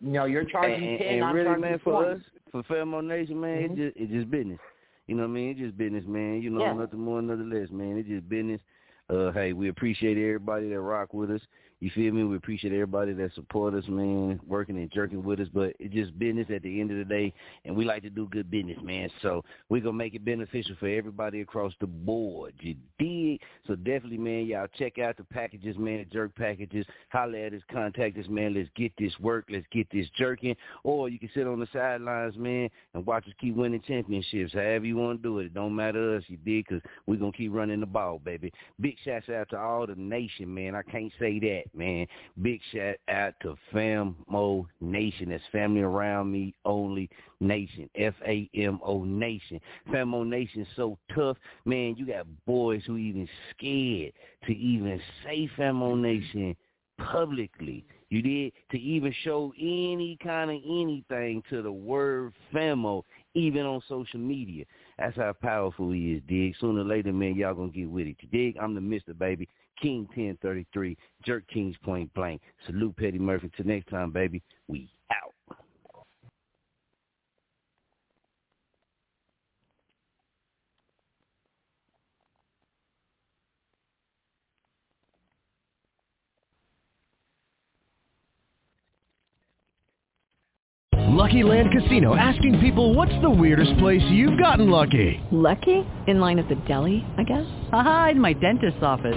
[SPEAKER 5] you know you're charging
[SPEAKER 1] and,
[SPEAKER 5] ten.
[SPEAKER 1] and
[SPEAKER 5] I'm
[SPEAKER 1] really, man, for
[SPEAKER 5] 20.
[SPEAKER 1] us, for Famo Nation, man,
[SPEAKER 5] Mhm.
[SPEAKER 1] it just it's just business. You know what I mean? It's just business, man. You know,
[SPEAKER 5] Yeah.
[SPEAKER 1] nothing more, nothing less, man. It's just business. Uh, hey, we appreciate everybody that rock with us. You feel me? We appreciate everybody that support us, man, working and jerking with us. But it's just business at the end of the day, and we like to do good business, man. So we're gonna make it beneficial for everybody across the board. You dig? So definitely, man, y'all check out the packages, man, jerk packages. Holla at us, contact us, man. Let's get this work. Let's get this jerking. Or you can sit on the sidelines, man, and watch us keep winning championships. However you want to do it, it don't matter to us. You dig? Cause we're gonna keep running the ball, baby. Big shouts out to all the nation, man. I can't say that, man. Big shout out to Famo Nation. That's family around me only nation. F A M O Nation. Famo Nation so tough, man. You got boys who even scared to even say Famo Nation publicly. You did to even show any kind of anything to the word Famo, even on social media. That's how powerful he is, dig. Sooner or later, man, y'all gonna get with it. Dig? I'm the Mister Baby, King 1033, Jerk Kings Point Blank. Salute Petty Murphy. Till next time, baby. We out.
[SPEAKER 28] Lucky Land Casino asking people what's the weirdest place you've gotten lucky?
[SPEAKER 29] Lucky? In line at the deli, I guess?
[SPEAKER 30] Aha, in my dentist's office.